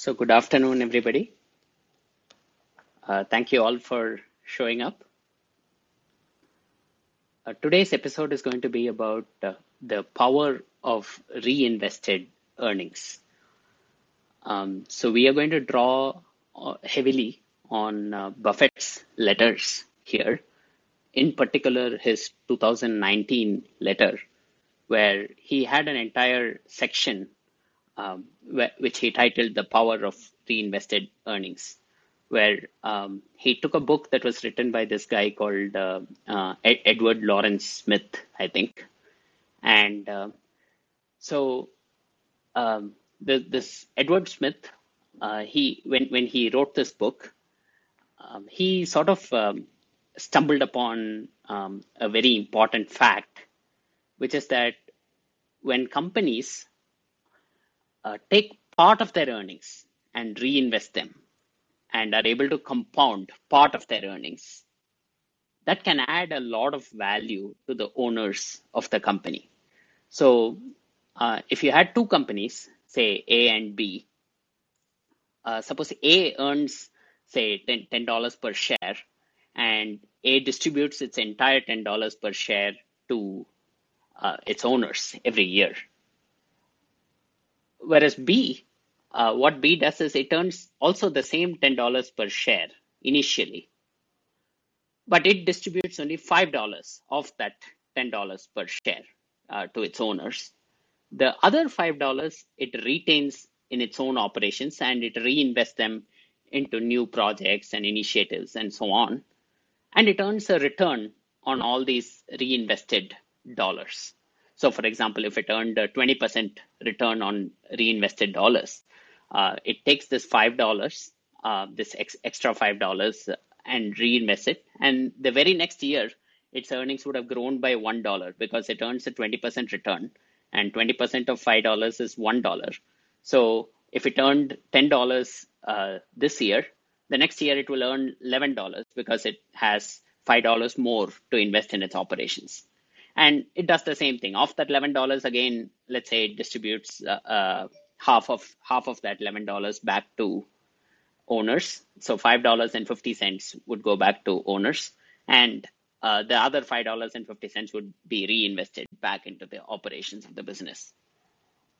So, good afternoon, everybody. Uh, thank you all for showing up. Uh, today's episode is going to be about uh, the power of reinvested earnings. Um, so, we are going to draw uh, heavily on uh, Buffett's letters here, in particular, his 2019 letter, where he had an entire section um, which he titled The Power of Reinvested Earnings, where um, he took a book that was written by this guy called uh, uh, Ed- Edward Lawrence Smith, I think. And uh, so um, the, this Edward Smith, uh, he when, when he wrote this book, um, he sort of um, stumbled upon um, a very important fact, which is that when companies uh, take part of their earnings and reinvest them and are able to compound part of their earnings, that can add a lot of value to the owners of the company. So, uh, if you had two companies, say A and B, uh, suppose A earns, say, $10, $10 per share, and A distributes its entire $10 per share to uh, its owners every year. Whereas B, uh, what B does is it earns also the same $10 per share initially, but it distributes only $5 of that $10 per share uh, to its owners. The other $5 it retains in its own operations and it reinvests them into new projects and initiatives and so on. And it earns a return on all these reinvested dollars. So, for example, if it earned a 20% return on reinvested dollars, uh, it takes this $5, uh, this ex- extra $5, and reinvests it. And the very next year, its earnings would have grown by $1 because it earns a 20% return, and 20% of $5 is $1. So, if it earned $10 uh, this year, the next year it will earn $11 because it has $5 more to invest in its operations. And it does the same thing. Off that $11 again, let's say it distributes uh, uh, half of half of that $11 back to owners. So $5.50 would go back to owners. And uh, the other $5.50 would be reinvested back into the operations of the business.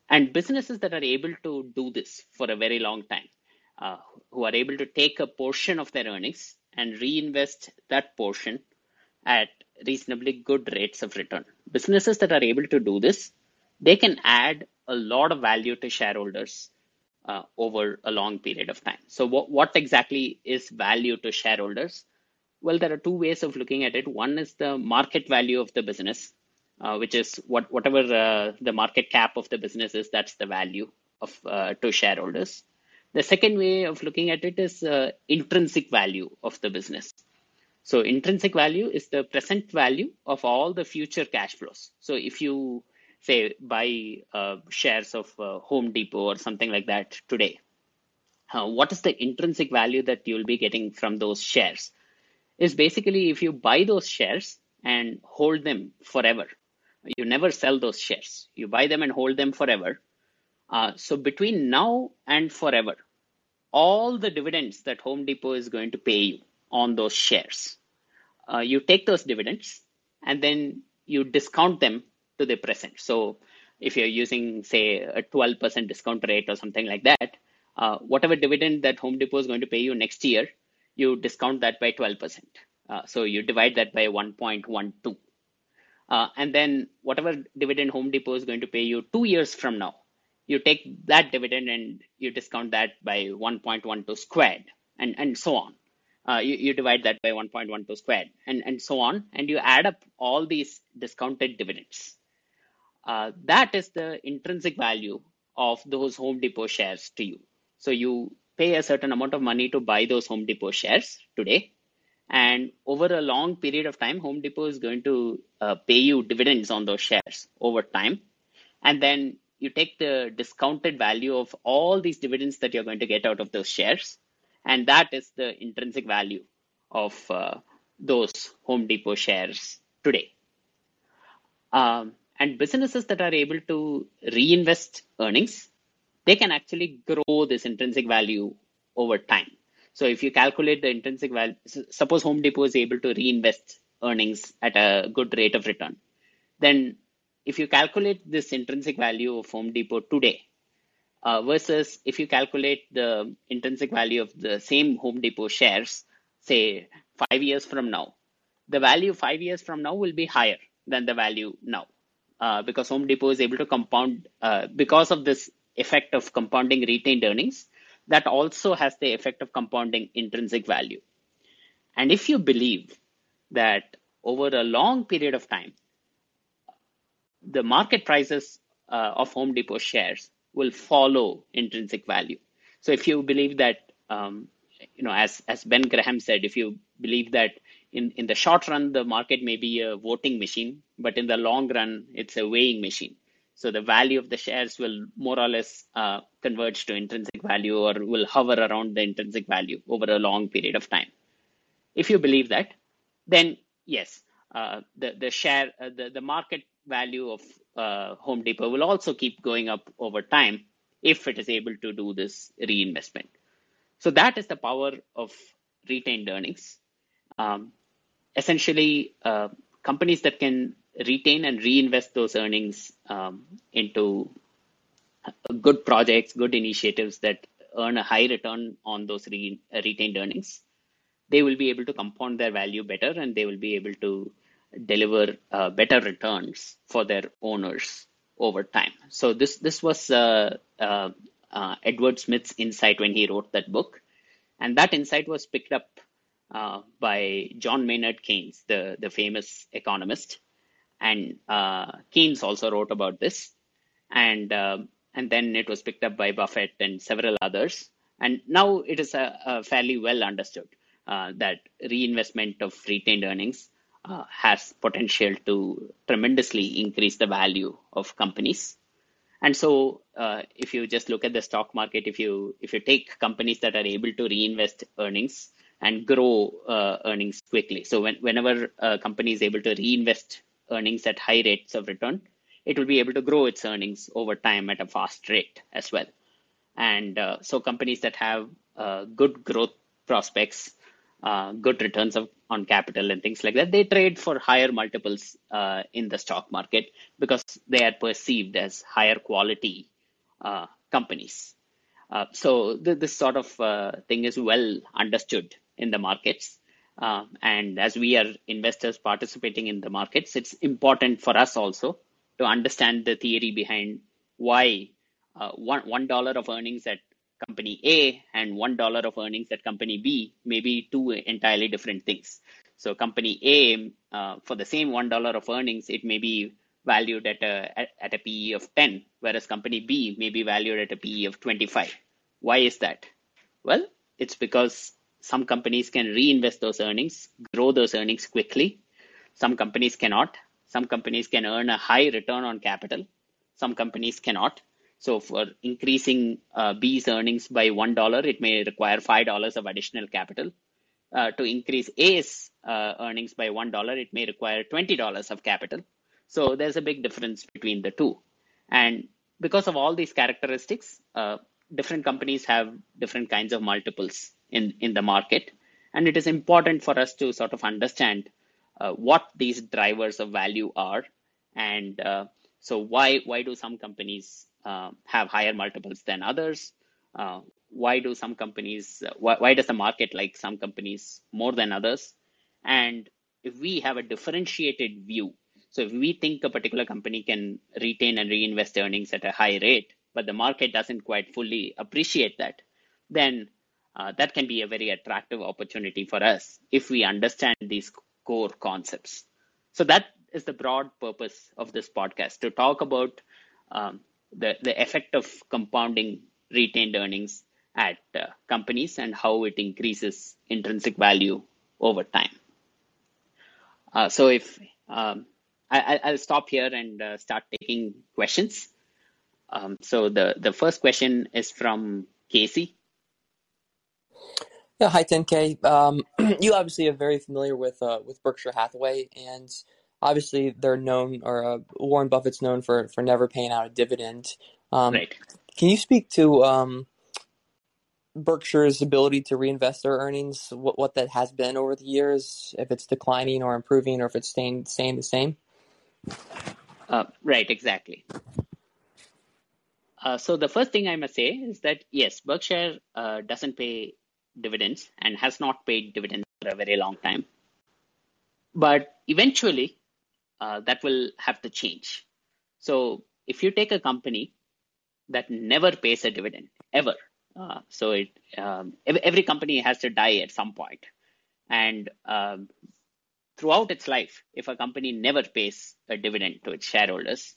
And businesses that are able to do this for a very long time, uh, who are able to take a portion of their earnings and reinvest that portion at reasonably good rates of return. Businesses that are able to do this, they can add a lot of value to shareholders uh, over a long period of time. So, what, what exactly is value to shareholders? Well, there are two ways of looking at it. One is the market value of the business, uh, which is what whatever uh, the market cap of the business is, that's the value of uh, to shareholders. The second way of looking at it is uh, intrinsic value of the business. So intrinsic value is the present value of all the future cash flows. So if you say buy uh, shares of uh, Home Depot or something like that today, uh, what is the intrinsic value that you'll be getting from those shares? Is basically if you buy those shares and hold them forever, you never sell those shares. You buy them and hold them forever. Uh, so between now and forever, all the dividends that Home Depot is going to pay you on those shares. Uh, you take those dividends and then you discount them to the present. So if you're using, say, a 12% discount rate or something like that, uh, whatever dividend that Home Depot is going to pay you next year, you discount that by 12%. Uh, so you divide that by 1.12. Uh, and then whatever dividend Home Depot is going to pay you two years from now, you take that dividend and you discount that by 1.12 squared and, and so on uh, you, you divide that by 1.12 squared and, and so on, and you add up all these discounted dividends. Uh, that is the intrinsic value of those Home Depot shares to you. So you pay a certain amount of money to buy those Home Depot shares today. And over a long period of time, Home Depot is going to uh, pay you dividends on those shares over time. And then you take the discounted value of all these dividends that you're going to get out of those shares and that is the intrinsic value of uh, those Home Depot shares today. Um, and businesses that are able to reinvest earnings, they can actually grow this intrinsic value over time. So if you calculate the intrinsic value, suppose Home Depot is able to reinvest earnings at a good rate of return, then if you calculate this intrinsic value of Home Depot today uh, versus if you calculate the intrinsic value of the same Home Depot shares, say five years from now, the value five years from now will be higher than the value now uh, because Home Depot is able to compound uh, because of this effect of compounding retained earnings. That also has the effect of compounding intrinsic value. And if you believe that over a long period of time, the market prices uh, of Home Depot shares will follow intrinsic value. So if you believe that, um, you know, as as Ben Graham said, if you believe that in in the short run the market may be a voting machine, but in the long run it's a weighing machine. So the value of the shares will more or less uh, converge to intrinsic value or will hover around the intrinsic value over a long period of time. If you believe that, then yes, uh, the the share uh, the the market value of uh, Home Depot will also keep going up over time if it is able to do this reinvestment. So that is the power of retained earnings. Um, essentially, uh, companies that can retain and reinvest those earnings um, into good projects, good initiatives that earn a high return on those re- retained earnings, they will be able to compound their value better and they will be able to deliver uh, better returns for their owners over time. So this this was uh, uh, uh, Edward Smith's insight when he wrote that book, and that insight was picked up uh, by John Maynard Keynes, the the famous economist, and uh, Keynes also wrote about this, and and then it was picked up by Buffett and several others, and now it is a, a fairly well understood that reinvestment of retained earnings uh, has potential to tremendously increase the value of companies. And so, uh, if you just look at the stock market, if you if you take companies that are able to reinvest earnings and grow uh, earnings quickly, so when, whenever a company is able to reinvest earnings at high rates of return, it will be able to grow its earnings over time at a fast rate as well. And uh, so, companies that have uh, good growth prospects uh, good returns of, on capital and things like that, they trade for higher multiples uh, in the stock market because they are perceived as higher quality uh, companies. Uh, so th- this sort of uh, thing is well understood in the markets. Uh, and as we are investors participating in the markets, it's important for us also to understand the theory behind why one one dollar of earnings at company A and one dollar of earnings at company B may be two entirely different things. So company A, uh, for the same one dollar of earnings, it may be valued at a at, at a PE of 10, whereas company B may be valued at a PE of 25. Why is that? Well, it's because some companies can reinvest those earnings, grow those earnings quickly. Some companies cannot. Some companies can earn a high return on capital. Some companies cannot. So for increasing uh, B's earnings by one dollar, it may require five dollars of additional capital. Uh, to increase A's uh, earnings by one dollar, it may require twenty dollars of capital. So there's a big difference between the two, and because of all these characteristics, uh, different companies have different kinds of multiples in in the market, and it is important for us to sort of understand uh, what these drivers of value are and uh, so why why do some companies uh, have higher multiples than others? Uh, why do some companies? Why, why does the market like some companies more than others? And if we have a differentiated view, so if we think a particular company can retain and reinvest earnings at a high rate, but the market doesn't quite fully appreciate that, then uh, that can be a very attractive opportunity for us if we understand these core concepts. So that is the broad purpose of this podcast to talk about um, the, the effect of compounding retained earnings at uh, companies and how it increases intrinsic value over time. Uh, so if um, I, will stop here and uh, start taking questions. Um, so the, the first question is from Casey. Yeah, hi 10K. Um, you obviously are very familiar with uh, with Berkshire Hathaway, and obviously they're known, or uh, Warren Buffett's known for for never paying out a dividend. Um, right. can you speak to um, Berkshire's ability to reinvest their earnings? What what that has been over the years? If it's declining or improving, or if it's staying staying the same? Uh, right, exactly. Uh, so the first thing I must say is that yes, Berkshire uh, doesn't pay dividends and has not paid dividends for a very long time. But eventually, uh, that will have to change. So if you take a company that never pays a dividend ever, uh, so it um, every company has to die at some point, and um, throughout its life, if a company never pays a dividend to its shareholders,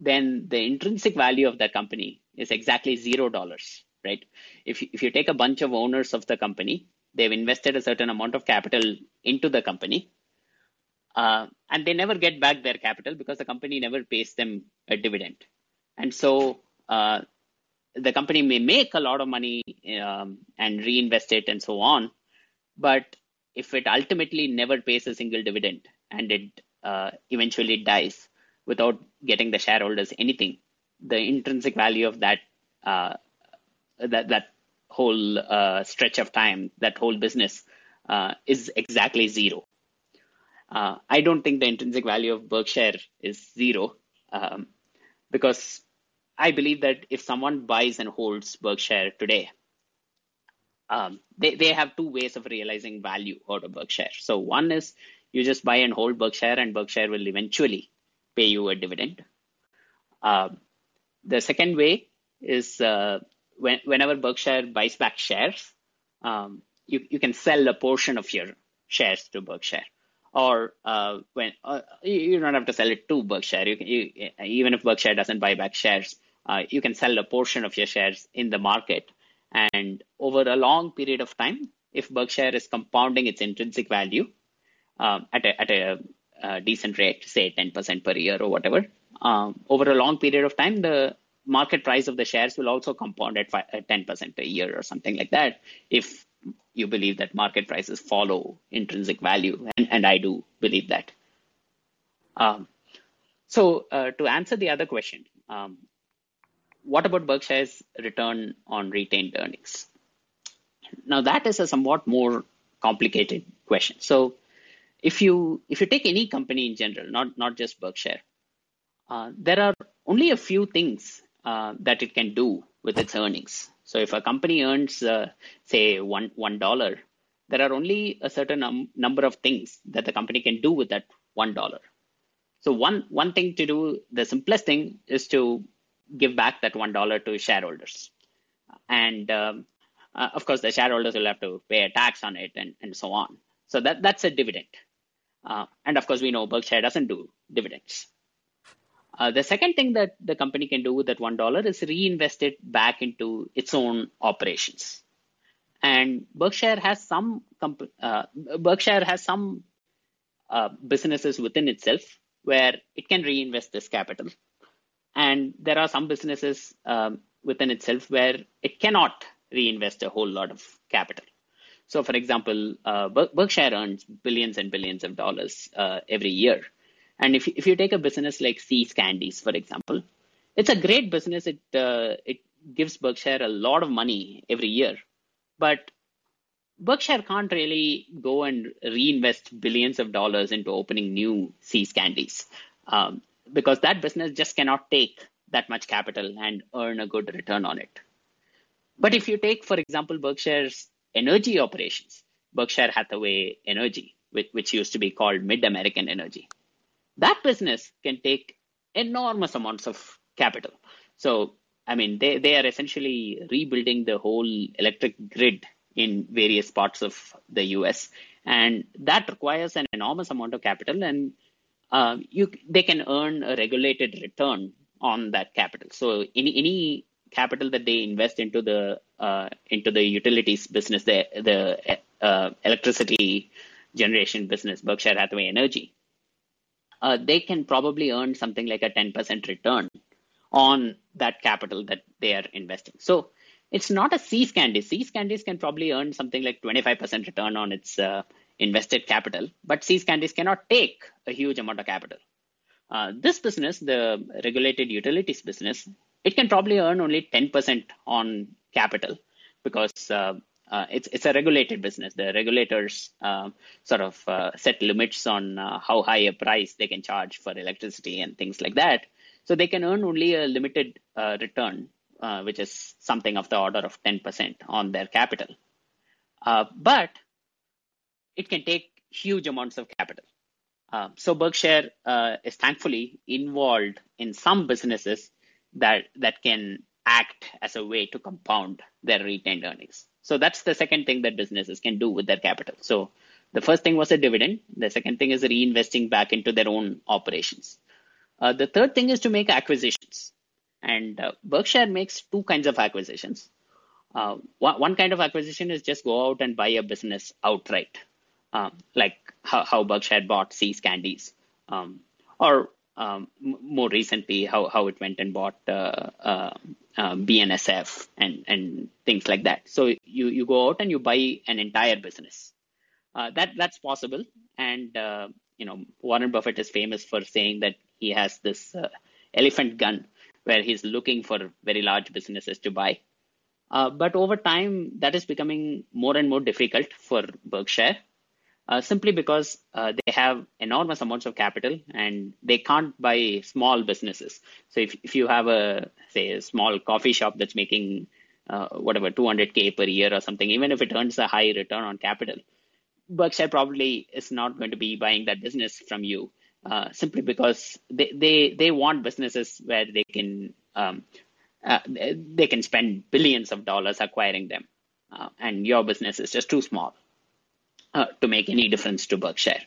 then the intrinsic value of that company is exactly zero dollars, right? If if you take a bunch of owners of the company, they've invested a certain amount of capital into the company, uh, and they never get back their capital because the company never pays them a dividend, and so uh, the company may make a lot of money um, and reinvest it and so on, but if it ultimately never pays a single dividend and it uh, eventually dies without getting the shareholders anything, the intrinsic value of that uh, that that whole uh, stretch of time, that whole business, uh, is exactly zero. Uh, I don't think the intrinsic value of Berkshire is zero um, because I believe that if someone buys and holds Berkshire today, um, they, they have two ways of realizing value out of Berkshire. So one is you just buy and hold Berkshire, and Berkshire will eventually pay you a dividend. Uh, the second way is uh, when, whenever Berkshire buys back shares, um, you, you can sell a portion of your shares to Berkshire. Or uh, when uh, you don't have to sell it to Berkshire, you, you, even if Berkshire doesn't buy back shares, uh, you can sell a portion of your shares in the market and over a long period of time, if Berkshire is compounding its intrinsic value um, at a, at a, a, decent rate, say 10% per year or whatever, um, over a long period of time, the market price of the shares will also compound at, at 10% a year or something like that. If you believe that market prices follow intrinsic value, and, and I do believe that. Um, so, uh, to answer the other question, um, what about Berkshire's return on retained earnings? Now that is a somewhat more complicated question. So if you if you take any company in general, not not just Berkshire, uh, there are only a few things uh, that it can do with its earnings. So if a company earns uh, say one one dollar, there are only a certain um, number of things that the company can do with that one dollar. So one one thing to do, the simplest thing is to give back that one dollar to shareholders, and um, uh, of course the shareholders will have to pay a tax on it and, and so on. So that that's a dividend, uh, and of course we know Berkshire doesn't do dividends. Uh, the second thing that the company can do with that one dollar is reinvest it back into its own operations. And Berkshire has some comp- uh, Berkshire has some uh, businesses within itself where it can reinvest this capital and there are some businesses um, within itself where it cannot reinvest a whole lot of capital. So, for example, uh, Berkshire earns billions and billions of dollars uh, every year. And if, if you take a business like See's Candies, for example, it's a great business. It, uh, it gives Berkshire a lot of money every year. But Berkshire can't really go and reinvest billions of dollars into opening new See's Candies. Um, because that business just cannot take that much capital and earn a good return on it. But if you take, for example, Berkshire's energy operations, Berkshire Hathaway Energy, which, which used to be called Mid American Energy, that business can take enormous amounts of capital. So, I mean, they, they are essentially rebuilding the whole electric grid in various parts of the US. And that requires an enormous amount of capital. And uh, you they can earn a regulated return on that capital. So any any capital that they invest into the uh, into the utilities business, the the uh, electricity generation business, Berkshire Hathaway Energy, uh, they can probably earn something like a 10% return on that capital that they are investing. So it's not a See's Candies. See's Candies can probably earn something like 25% return on its uh, invested capital, but See's Candies cannot take a huge amount of capital. Uh, this business, the regulated utilities business, it can probably earn only 10% on capital because uh, uh, it's it's a regulated business. The regulators uh, sort of uh, set limits on uh, how high a price they can charge for electricity and things like that. So they can earn only a limited uh, return, which is something of the order of 10% on their capital. but it can take huge amounts of capital. so Berkshire is thankfully involved in some businesses that that can act as a way to compound their retained earnings. So that's the second thing that businesses can do with their capital. So the first thing was a dividend. The second thing is reinvesting back into their own operations. Uh, the third thing is to make acquisitions. And uh, Berkshire makes two kinds of acquisitions. Uh, one, one, kind of acquisition is just go out and buy a business outright, um, like how, how, Berkshire bought See's Candies. Um, or um, more recently how, how it went and bought uh, uh, uh, BNSF and, and things like that. So you, you go out and you buy an entire business. Uh, that that's possible, and uh, you know Warren Buffett is famous for saying that he has this uh, elephant gun where he's looking for very large businesses to buy. but over time, that is becoming more and more difficult for Berkshire uh, simply because uh, they have enormous amounts of capital and they can't buy small businesses. So if, if you have a say a small coffee shop that's making uh, whatever 200k per year or something, even if it earns a high return on capital, Berkshire probably is not going to be buying that business from you uh, simply because they, they they want businesses where they can um, uh, they can spend billions of dollars acquiring them, uh, and your business is just too small uh, to make any difference to Berkshire.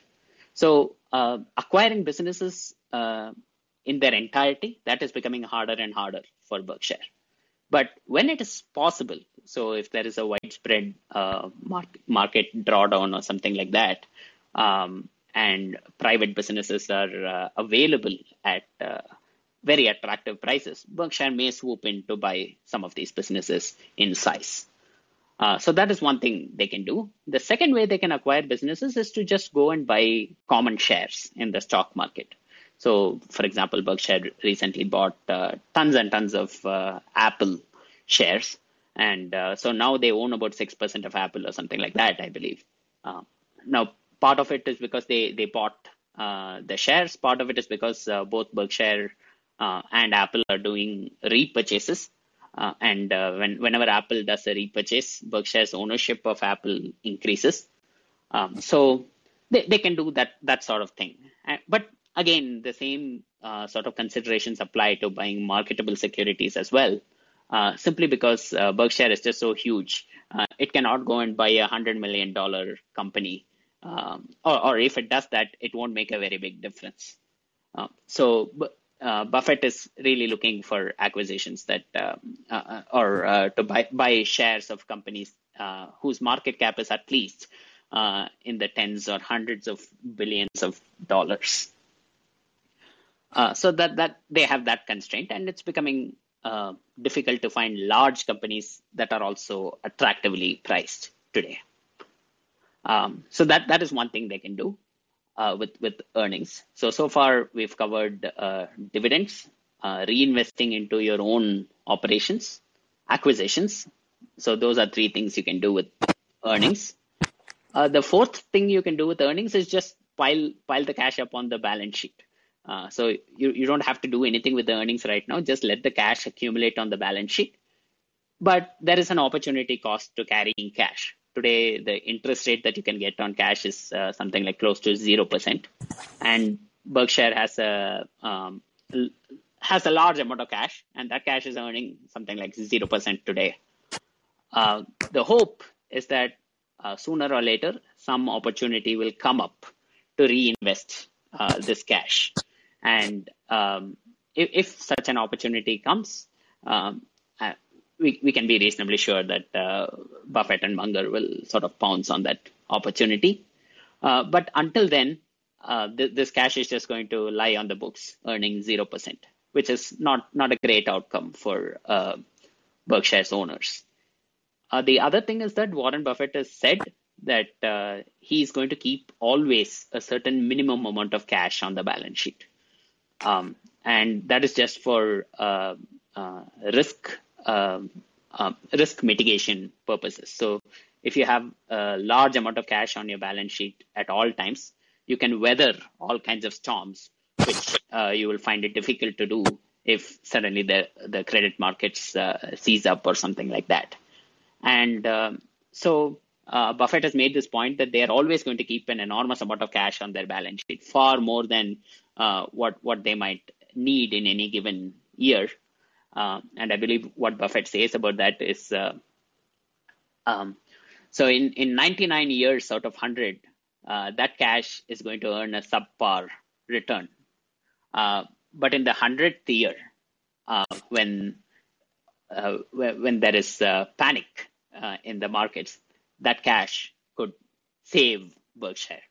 So uh, acquiring businesses uh, in their entirety, that is becoming harder and harder for Berkshire. But when it is possible, so if there is a widespread uh, market, market drawdown or something like that, um, and private businesses are uh, available at very attractive prices, Berkshire may swoop in to buy some of these businesses in size. Uh, so that is one thing they can do. The second way they can acquire businesses is to just go and buy common shares in the stock market. So, for example, Berkshire recently bought uh, tons and tons of uh, Apple shares. And uh, so now they own about 6% of Apple or something like that, I believe. Uh, now, part of it is because they, they bought the shares, part of it is because both Berkshire and Apple are doing repurchases uh, and uh, when, whenever Apple does a repurchase, Berkshire's ownership of Apple increases. Um, so they, they can do that that sort of thing. Uh, but again, the same uh, sort of considerations apply to buying marketable securities as well. Uh, simply because uh, Berkshire is just so huge, it cannot go and buy a hundred million dollar company, um, or, or if it does that, it won't make a very big difference. so, uh, Buffett is really looking for acquisitions that uh, uh, or uh, to buy, buy shares of companies uh, whose market cap is at least uh, in the tens or hundreds of billions of dollars. so that that they have that constraint, and it's becoming difficult to find large companies that are also attractively priced today. Um, so that that is one thing they can do uh, with with earnings. So so far we've covered uh, dividends, uh, reinvesting into your own operations, acquisitions. So those are three things you can do with earnings. Uh, the fourth thing you can do with earnings is just pile pile the cash up on the balance sheet. Uh, so you you don't have to do anything with the earnings right now. Just let the cash accumulate on the balance sheet. But there is an opportunity cost to carrying cash today the interest rate that you can get on cash is uh, something like close to zero percent, and Berkshire has a um, has a large amount of cash, and that cash is earning something like zero percent today. Uh, the hope is that uh, sooner or later some opportunity will come up to reinvest uh, this cash, and um, if, if, such an opportunity comes, um, we, we can be reasonably sure that uh, Buffett and Munger will sort of pounce on that opportunity. Uh, but until then, uh, th- this cash is just going to lie on the books, earning zero percent, which is not not a great outcome for uh, Berkshire's owners. Uh, the other thing is that Warren Buffett has said that uh, he is going to keep always a certain minimum amount of cash on the balance sheet, um, and that is just for risk um, um, risk mitigation purposes. So if you have a large amount of cash on your balance sheet at all times, you can weather all kinds of storms, which uh, you will find it difficult to do if suddenly the the credit markets uh, seize up or something like that. And um, so uh, Buffett has made this point that they are always going to keep an enormous amount of cash on their balance sheet, far more than uh, what what they might need in any given year. Uh, and I believe what Buffett says about that is, uh, um, so in in 99 years out of 100, uh, that cash is going to earn a subpar return. Uh, but in the hundredth year, when when there is panic in the markets, that cash could save Berkshire.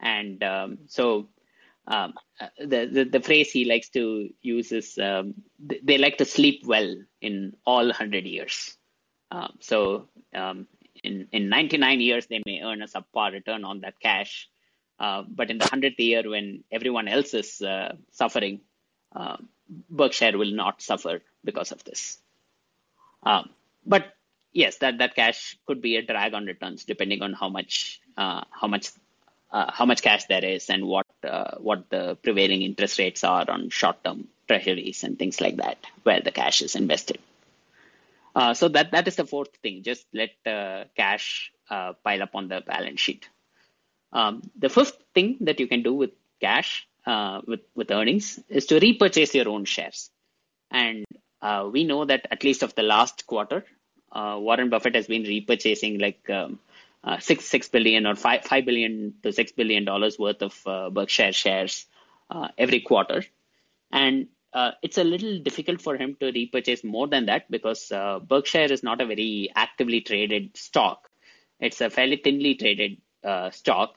And um, so um, uh, the, the, the phrase he likes to use is um, they like to sleep well in all 100 years. Um, so um, in, in 99 years, they may earn a subpar return on that cash. Uh, but in the 100th year, when everyone else is uh, suffering, uh, Berkshire will not suffer because of this. Um, but yes, that, that cash could be a drag on returns depending on how much uh, how much uh, how much cash there is and what uh, what the prevailing interest rates are on short term treasuries and things like that where the cash is invested. Uh, so that that is the fourth thing. Just let uh, cash uh, pile up on the balance sheet. Um, the fifth thing that you can do with cash with with earnings is to repurchase your own shares. And we know that at least of the last quarter, Warren Buffett has been repurchasing like um, uh, six six billion or five five billion to six billion dollars worth of uh, Berkshire shares uh, every quarter, and uh, it's a little difficult for him to repurchase more than that because uh, Berkshire is not a very actively traded stock. It's a fairly thinly traded stock.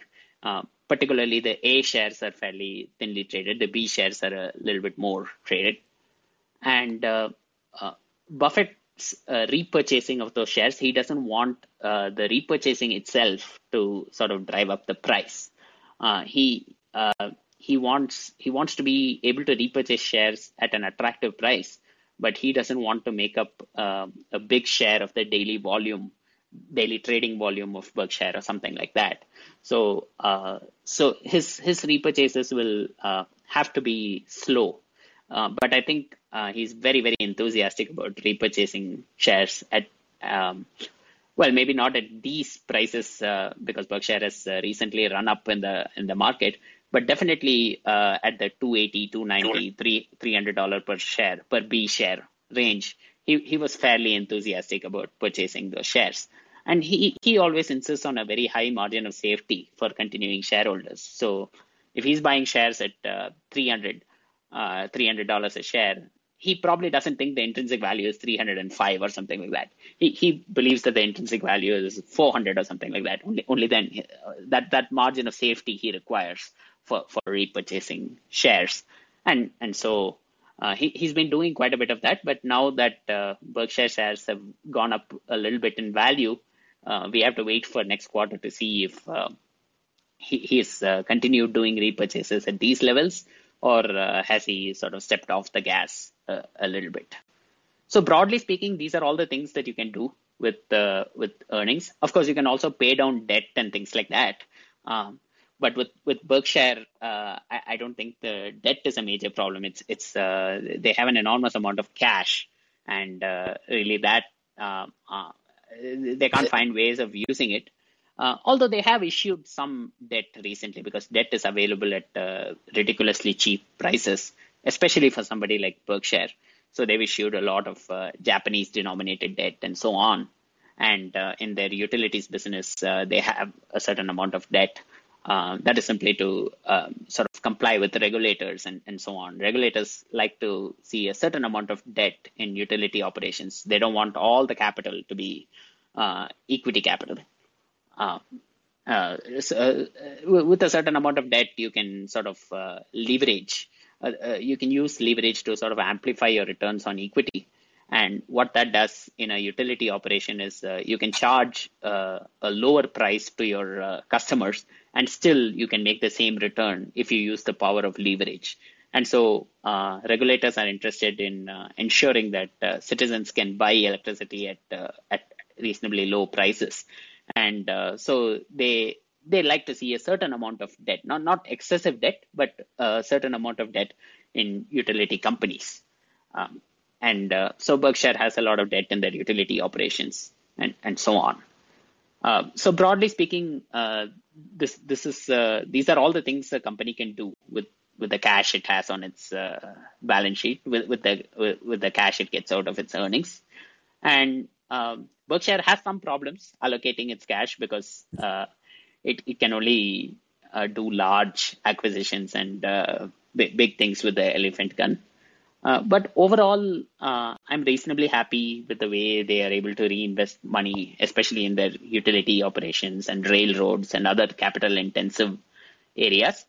particularly, the A shares are fairly thinly traded. The B shares are a little bit more traded, and Buffett's uh, repurchasing of those shares, he doesn't want uh, the repurchasing itself to sort of drive up the price. Uh, he uh, he wants he wants to be able to repurchase shares at an attractive price, but he doesn't want to make up uh, a big share of the daily volume, daily trading volume of Berkshire or something like that. So uh, so his his repurchases will have to be slow. but I think he's very, very enthusiastic about repurchasing shares at, um, well, maybe not at these prices uh, because Berkshire has uh, recently run up in the in the market, but definitely uh, at the 280, 290, 300 dollar per share per B share range. He he was fairly enthusiastic about purchasing those shares. And he, he always insists on a very high margin of safety for continuing shareholders. So if he's buying shares at uh, 300, uh, $300 a share, he probably doesn't think the intrinsic value is 305 or something like that. He, he believes that the intrinsic value is 400 or something like that. Only, only then uh, that, that margin of safety he requires for, for repurchasing shares. And, and so uh, he, he's been doing quite a bit of that. But now that uh, Berkshire shares have gone up a little bit in value, uh, we have to wait for next quarter to see if uh, he, he's uh, continued doing repurchases at these levels or has he sort of stepped off the gas a, a little bit. So broadly speaking, these are all the things that you can do with uh, with earnings. Of course, you can also pay down debt and things like that. Um, but with with Berkshire, uh, I, I, don't think the debt is a major problem. It's it's uh, they have an enormous amount of cash, and uh, really that uh, they can't find ways of using it. Uh, although they have issued some debt recently because debt is available at ridiculously cheap prices especially for somebody like Berkshire. So they've issued a lot of uh, Japanese denominated debt and so on. And uh, in their utilities business, uh, they have a certain amount of debt uh, that is simply to sort of comply with the regulators and, and so on. Regulators like to see a certain amount of debt in utility operations. They don't want all the capital to be uh, equity capital. Uh, uh, uh, with a certain amount of debt, you can sort of uh, leverage uh, uh, you can use leverage to sort of amplify your returns on equity. And what that does in a utility operation is uh, you can charge a lower price to your customers, and still you can make the same return if you use the power of leverage. and so regulators are interested in ensuring that citizens can buy electricity at at reasonably low prices, and uh, so they they like to see a certain amount of debt, not not excessive debt, but a certain amount of debt in utility companies. Um, and uh, so Berkshire has a lot of debt in their utility operations and, and so on. Uh, so broadly speaking, uh, this this is uh, these are all the things a company can do with with the cash it has on its uh, balance sheet, with with the with, with, the cash it gets out of its earnings, and um, Berkshire has some problems allocating its cash because uh, it it can only do large acquisitions and big, big things with the elephant gun. Uh, but overall, uh, I'm reasonably happy with the way they are able to reinvest money, especially in their utility operations and railroads and other capital intensive areas.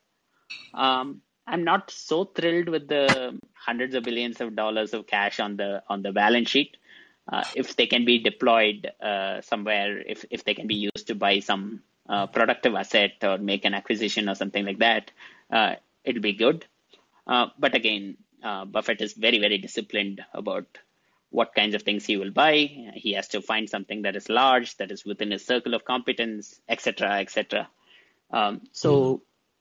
Um, I'm not so thrilled with the hundreds of billions of dollars of cash on the on the balance sheet. Uh, if they can be deployed uh, somewhere, if if they can be used to buy some uh, productive asset or make an acquisition or something like that, uh, it'll be good. but again, uh, Buffett is very, very disciplined about what kinds of things he will buy. He has to find something that is large, that is within his circle of competence, etc., etc. Um, so mm.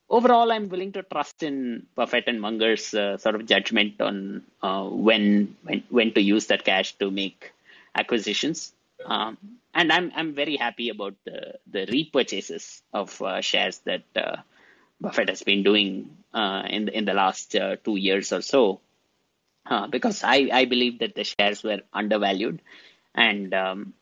overall, I'm willing to trust in Buffett and Munger's uh, sort of judgment on uh, when, when when to use that cash to make acquisitions. Um, and I'm I'm very happy about the the repurchases of uh, shares that uh, Buffett has been doing uh, in the, in the last uh, two years or so, uh, because I, I believe that the shares were undervalued, and um,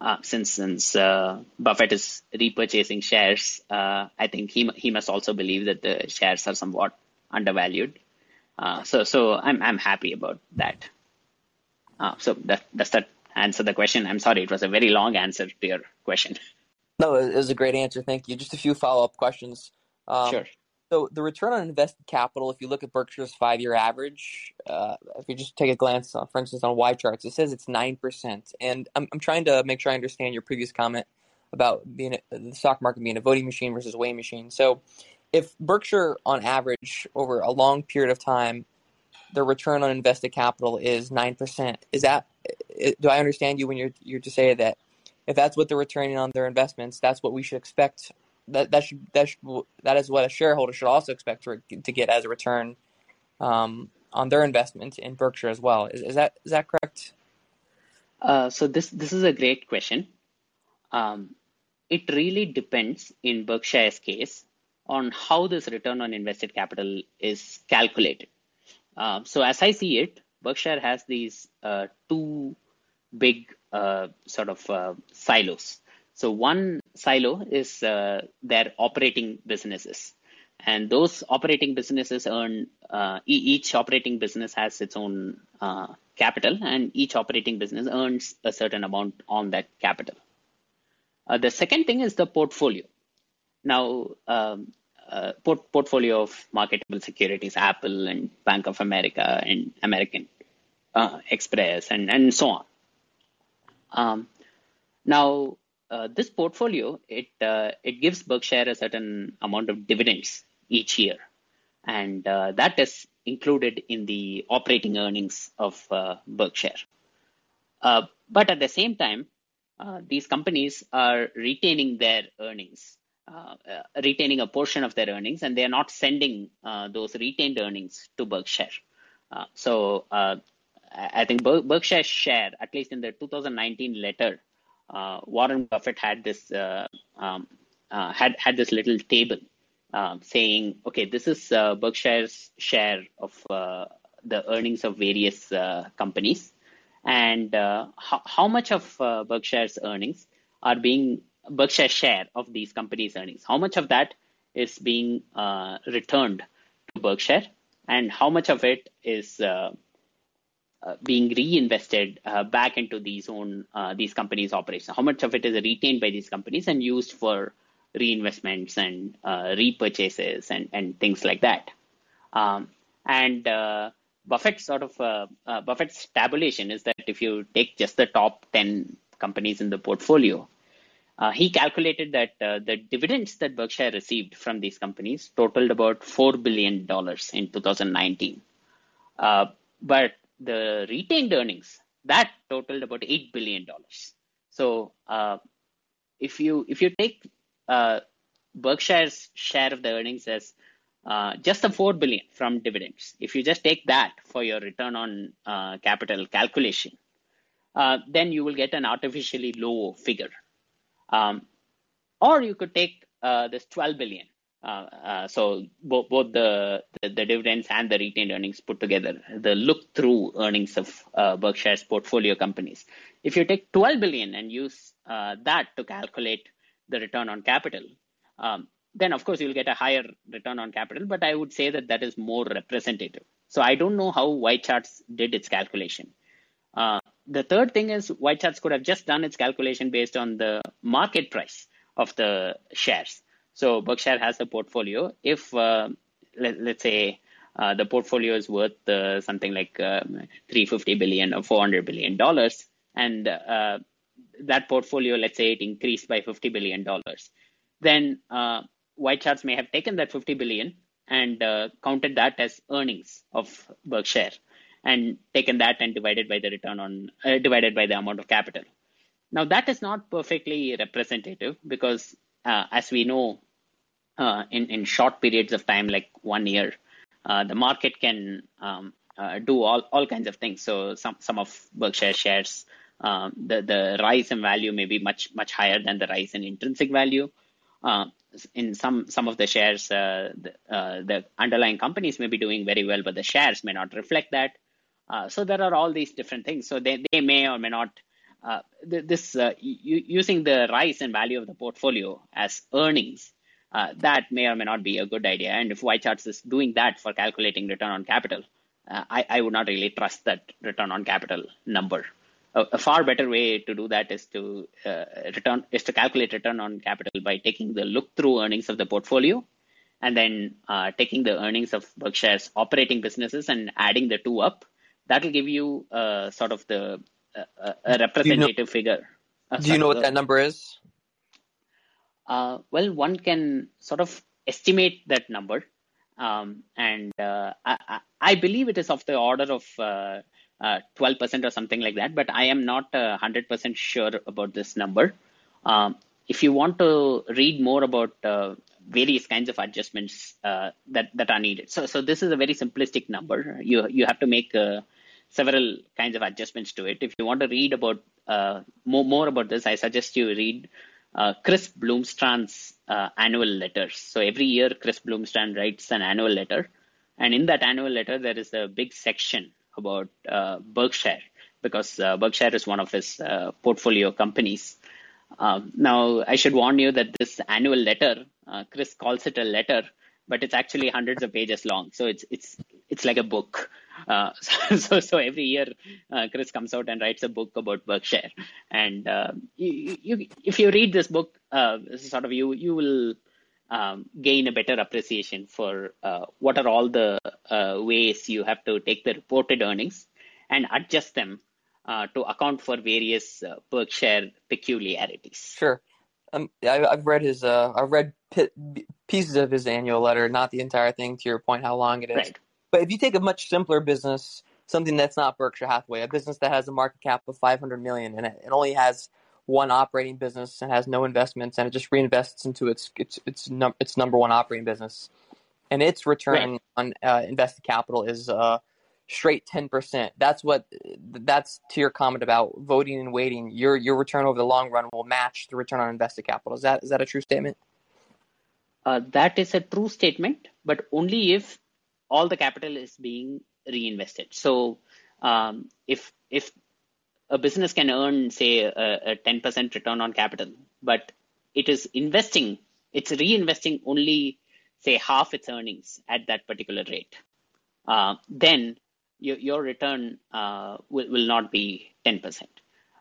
uh, since since Buffett is repurchasing shares, I think he he must also believe that the shares are somewhat undervalued. so so I'm I'm happy about that. so that does that answer the question? I'm sorry, it was a very long answer to your question. No, it was a great answer. Thank you. Just a few follow up questions. Um, sure. So the return on invested capital, if you look at Berkshire's five-year average, uh, if you just take a glance, on, for instance, on Y charts, it says it's nine percent. And I'm I'm trying to make sure I understand your previous comment about being a, the stock market being a voting machine versus a weighing machine. So if Berkshire, on average, over a long period of time, the return on invested capital is nine percent, is that do I understand you when you're you're to say that if that's what they're returning on their investments, that's what we should expect that that should that should, that is what a shareholder should also expect to, to get as a return um, on their investment in Berkshire as well. Is, is that is that correct? Uh, so this this is a great question. Um, it really depends in Berkshire's case on how this return on invested capital is calculated. Uh, so as I see it, Berkshire has these uh, two big uh, sort of uh, silos. So one silo is uh, their operating businesses. And those operating businesses earn, uh, each operating business has its own capital, and each operating business earns a certain amount on that capital. The second thing is the portfolio. Now, um, uh, port- portfolio of marketable securities, Apple and Bank of America and American uh, Express and, and so on. Um, now, uh, this portfolio it uh, it gives Berkshire a certain amount of dividends each year, and uh, that is included in the operating earnings of Berkshire. But at the same time, these companies are retaining their earnings, Uh, uh, retaining a portion of their earnings, and they are not sending uh, those retained earnings to Berkshire. so I think Berkshire's share, at least in the 2019 letter uh, Warren Buffett had this uh, um, uh, had had this little table saying, okay, this is Berkshire's share of the earnings of various companies, and how, how much of Berkshire's earnings are being Berkshire share of these companies' earnings. How much of that is being uh, returned to Berkshire, and how much of it is uh, uh, being reinvested uh, back into these own uh, these companies' operations. How much of it is retained by these companies and used for reinvestments and uh, repurchases and and things like that. Um, and Buffett's sort of Buffett's tabulation is that if you take just the top ten companies in the portfolio, he calculated that uh, the dividends that Berkshire received from these companies totaled about $4 billion in 2019. Uh, but the retained earnings, that totaled about $8 billion. So uh, if you if you take uh, Berkshire's share of the earnings as uh, just the 4 billion from dividends, if you just take that for your return on uh, capital calculation, uh, then you will get an artificially low figure um, or you could take uh, this 12 billion. Uh, uh, so both, both the, the, the dividends and the retained earnings put together, the look through earnings of uh, Berkshire's portfolio companies. If you take 12 billion and use uh, that to calculate the return on capital, um, then of course you'll get a higher return on capital. But I would say that that is more representative. So I don't know how YCharts did its calculation. Uh, the third thing is YCharts could have just done its calculation based on the market price of the shares. So Berkshire has a portfolio. If uh, let, us say uh, the portfolio is worth uh, something like uh, 350 billion or 400 billion dollars, and uh, that portfolio, let's say it increased by 50 billion dollars, then uh, YCharts may have taken that 50 billion and counted that as earnings of Berkshire and taken that and divided by the return on uh, divided by the amount of capital. Now that is not perfectly representative because, uh, as we know, uh, in in short periods of time, like one year, uh, the market can um, uh, do all all kinds of things. So some some of Berkshire shares, um, the the rise in value may be much much higher than the rise in intrinsic value. Uh, in some some of the shares, the, the underlying companies may be doing very well, but the shares may not reflect that. Uh, so there are all these different things. So they, they may or may not. Uh, this uh, using the rise and value of the portfolio as earnings, uh, that may or may not be a good idea. And if YCharts is doing that for calculating return on capital, I, I would not really trust that return on capital number. A, a far better way to do that is to return is to calculate return on capital by taking the look-through earnings of the portfolio and then uh, taking the earnings of Berkshire's operating businesses and adding the two up that will give you uh, sort of the uh, a representative do know, figure. Uh, do you know what that number is? Uh, well, one can sort of estimate that number, um, and uh, I, I, believe it is of the order of uh, twelve percent or something like that. But I am not hundred percent sure about this number. Um, if you want to read more about various kinds of adjustments uh, that that are needed. So so this is a very simplistic number. You you have to make uh, several kinds of adjustments to it. If you want to read about uh, more more about this, I suggest you read uh, Chris Bloomstran's uh, annual letters. So every year, Chris Bloomstran writes an annual letter, and in that annual letter, there is a big section about uh, Berkshire because Berkshire is one of his portfolio companies. Um, now, I should warn you that this annual letter, uh, Chris calls it a letter, but it's actually hundreds of pages long. So it's it's it's like a book. Uh, so, so every year, uh, Chris comes out and writes a book about Berkshire, and uh, you, you, if you read this book, uh, sort of you you will um, gain a better appreciation for uh, what are all the ways you have to take the reported earnings and adjust them uh, to account for various uh, Berkshire peculiarities. Sure. Um, I, have read his. Uh, I've read pieces of his annual letter, not the entire thing. To your point, how long it is. Right. But if you take a much simpler business, something that's not Berkshire Hathaway, a business that has a market cap of 500 million and it, it only has one operating business and has no investments, and it just reinvests into its its its, num- its number one operating business, and its return right. on uh, invested capital is uh, straight 10%. That's what that's to your comment about voting and waiting. Your your return over the long run will match the return on invested capital. Is that is that a true statement? Uh, that is a true statement, but only if all the capital is being reinvested. So um, if if a business can earn say a, a 10% return on capital, but it is investing, it's reinvesting only say half its earnings at that particular rate. Uh, then your, your return uh, will, will not be 10%.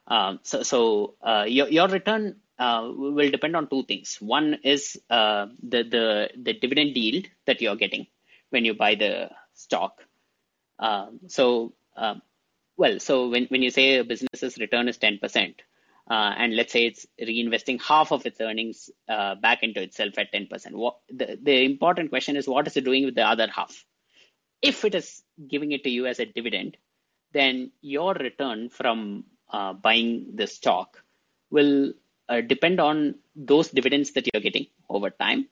Um, so so uh, your, your return uh, will depend on two things. One is uh, the, the, the dividend yield that you're getting when you buy the stock. Um, so, um, well, so when, when you say a business's return is 10%, uh, and let's say it's reinvesting half of its earnings uh, back into itself at 10%. What, the, the important question is what is it doing with the other half? If it is giving it to you as a dividend, then your return from uh, buying the stock will uh, depend on those dividends that you're getting over time,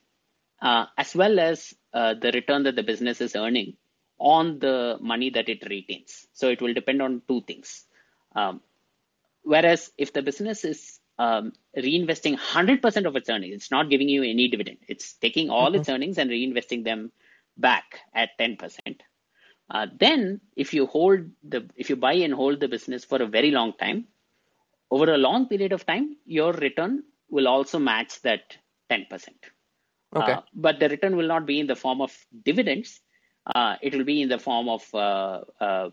uh, as well as uh, the return that the business is earning on the money that it retains. So it will depend on two things. Um, whereas if the business is um, reinvesting 100% of its earnings, it's not giving you any dividend. It's taking all mm-hmm. its earnings and reinvesting them back at 10%. Uh, then if you hold the if you buy and hold the business for a very long time over a long period of time your return will also match that 10% okay. Uh, but the return will not be in the form of dividends uh, it will be in the form of uh, uh,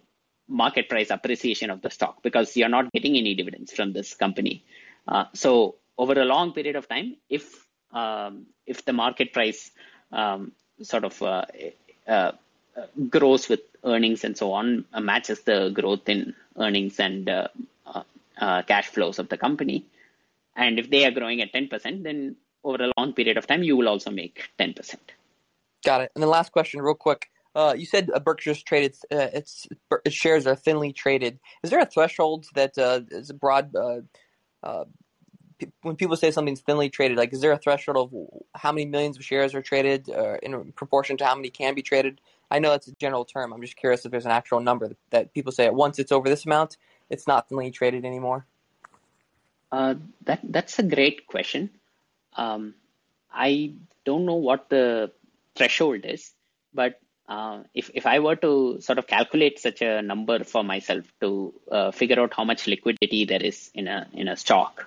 market price appreciation of the stock because you're not getting any dividends from this company uh, so over a long period of time if um, if the market price um, sort of grows with earnings and so on uh, matches the growth in earnings and uh, uh, cash flows of the company. And if they are growing at 10%, then over a long period of time, you will also make 10%. Got it. And the last question, real quick. Uh, you said uh, Berkshire's traded uh, its, its, shares are thinly traded. Is there a threshold that is a broad? when people say something's thinly traded, like is there a threshold of how many millions of shares are traded in proportion to how many can be traded? I know that's a general term. I'm just curious if there's an actual number that people say once it's over this amount, it's not thinly traded anymore. Uh, that that's a great question. Um, I don't know what the threshold is, but uh, if if I were to sort of calculate such a number for myself to uh, figure out how much liquidity there is in a in a stock,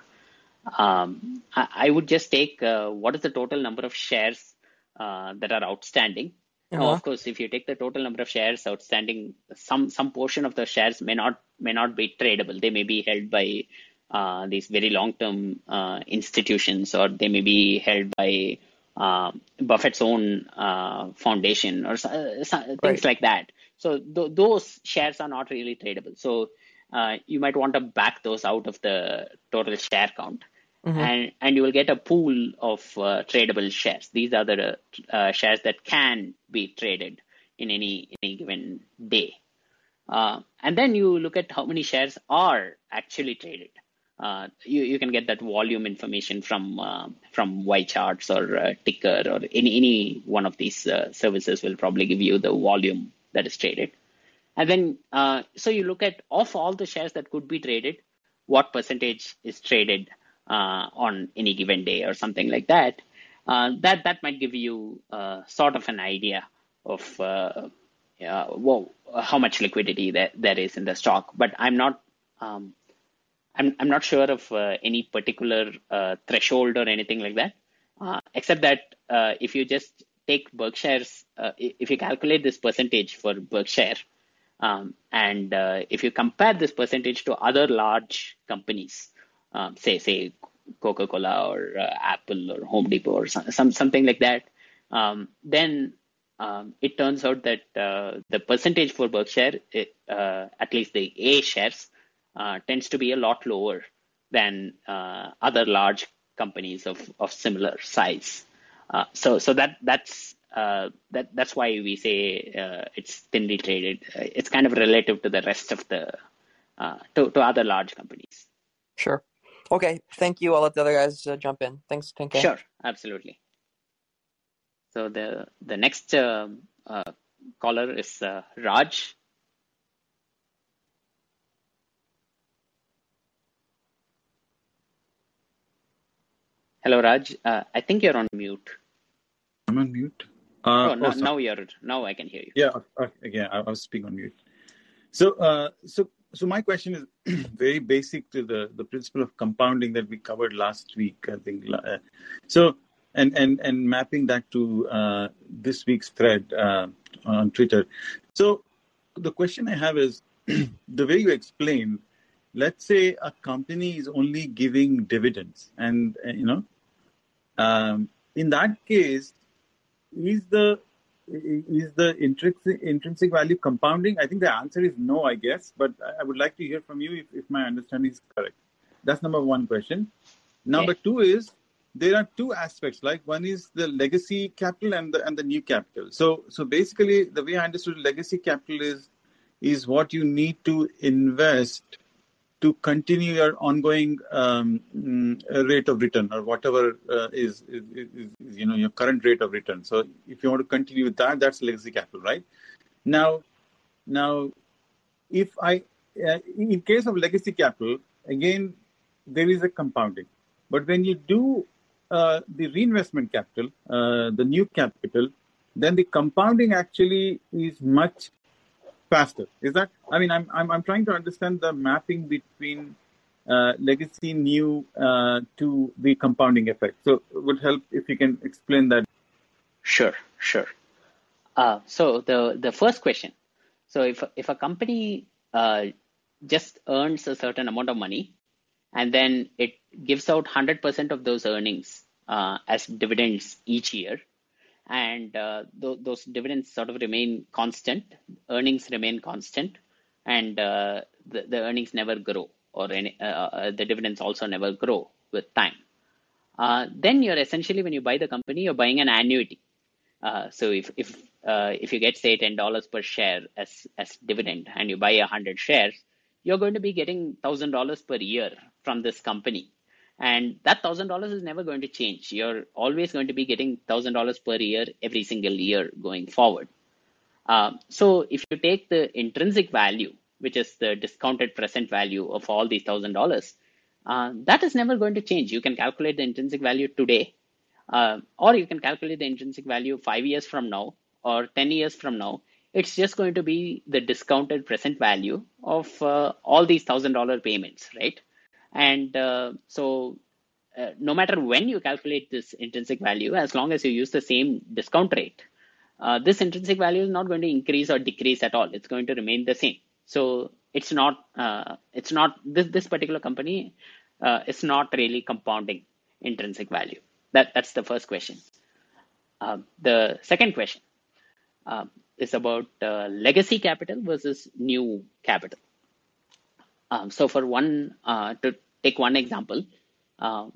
um, I, I, would just take uh, what is the total number of shares uh, that are outstanding uh-huh. Now, of course, if you take the total number of shares outstanding, some some portion of the shares may not may not be tradable. They may be held by uh, these very long term uh, institutions, or they may be held by uh, Buffett's own uh, foundation, or things right. like that. So th- those shares are not really tradable. So uh, you might want to back those out of the total share count mm-hmm. and and you will get a pool of uh, tradable shares. These are the uh, shares that can be traded in any any given day. Uh, and then you look at how many shares are actually traded. Uh, you, you can get that volume information from uh, from YCharts or uh, Ticker or any any one of these services will probably give you the volume that is traded. And then so you look at of all the shares that could be traded, what percentage is traded uh, on any given day or something like that, uh, that that might give you uh, sort of an idea of well, how much liquidity that there is in the stock. But I'm not um, I'm I'm not sure of any particular threshold or anything like that, except that if you just take Berkshire's, uh, if you calculate this percentage for Berkshire, um, and uh, if you compare this percentage to other large companies, um, say say Coca-Cola or uh, Apple or Home Depot or some, some something like that, um, then um, it turns out that uh, the percentage for Berkshire, it, uh, at least the A shares, uh, tends to be a lot lower than uh, other large companies of, of similar size. Uh, so so that that's that that's why we say it's thinly traded. it's kind of relative to the rest of the to, to other large companies. Sure. Okay, thank you. I'll let the other guys uh, jump in. Thanks, Tinka. Sure, absolutely. So the the next uh, uh, caller is uh, Raj. Hello, Raj. Uh, I think you're on mute. I'm on mute. Uh, oh, no, oh, now you're now I can hear you. Yeah, again, I, I was speaking on mute. So, so so my question is very basic to the the principle of compounding that we covered last week i think uh, so and and and mapping that to uh, this week's thread uh, on twitter so the question i have is the way you explain let's say a company is only giving dividends and you know um, in that case is the is the intrinsic intrinsic value compounding? I think the answer is no, I guess, but I would like to hear from you if, if my understanding is correct. That's number one question. Number okay. two is there are two aspects. Like one is the legacy capital and the and the new capital. So so basically, the way I understood legacy capital is is what you need to invest to continue your ongoing um, mm, rate of return or whatever uh, is, is, is, you know your current rate of return. So if you want to continue with that, that's legacy capital, right? Now, now, if I uh, in case of legacy capital, again there is a compounding, but when you do uh, the reinvestment capital, uh, the new capital, then the compounding actually is much faster. Is that? I mean, I'm I'm, I'm trying to understand the mapping between uh, legacy new uh, to the compounding effect. So, it would help if you can explain that. Sure, sure. Uh, so the the first question. So if if a company uh, just earns a certain amount of money, and then it gives out 100% of those earnings uh, as dividends each year, and uh, th- those dividends sort of remain constant, earnings remain constant, and uh, the, the earnings never grow, or any, uh, uh, the dividends also never grow with time. Uh, then you're essentially, when you buy the company, you're buying an annuity. Uh, so if if if you get say ten dollars per share as as dividend, and you buy hundred shares, you're going to be getting thousand dollars per year from this company and that thousand dollars is never going to change. You're always going to be getting thousand dollars per year every single year going forward. Uh, so if you take the intrinsic value which is the discounted present value of all these thousand dollars uh, that is never going to change. You can calculate the intrinsic value today uh, or you can calculate the intrinsic value five years from now or 10 years from now. It's just going to be the discounted present value of uh, all these thousand dollar payments right and uh, so, uh, no matter when you calculate this intrinsic value, as long as you use the same discount rate, uh, this intrinsic value is not going to increase or decrease at all. It's going to remain the same. So it's not uh, it's not this this particular company uh, is not really compounding intrinsic value. That that's the first question. Um, the second question is about uh, legacy capital versus new capital. Um, so for one, uh, to take one example, uh,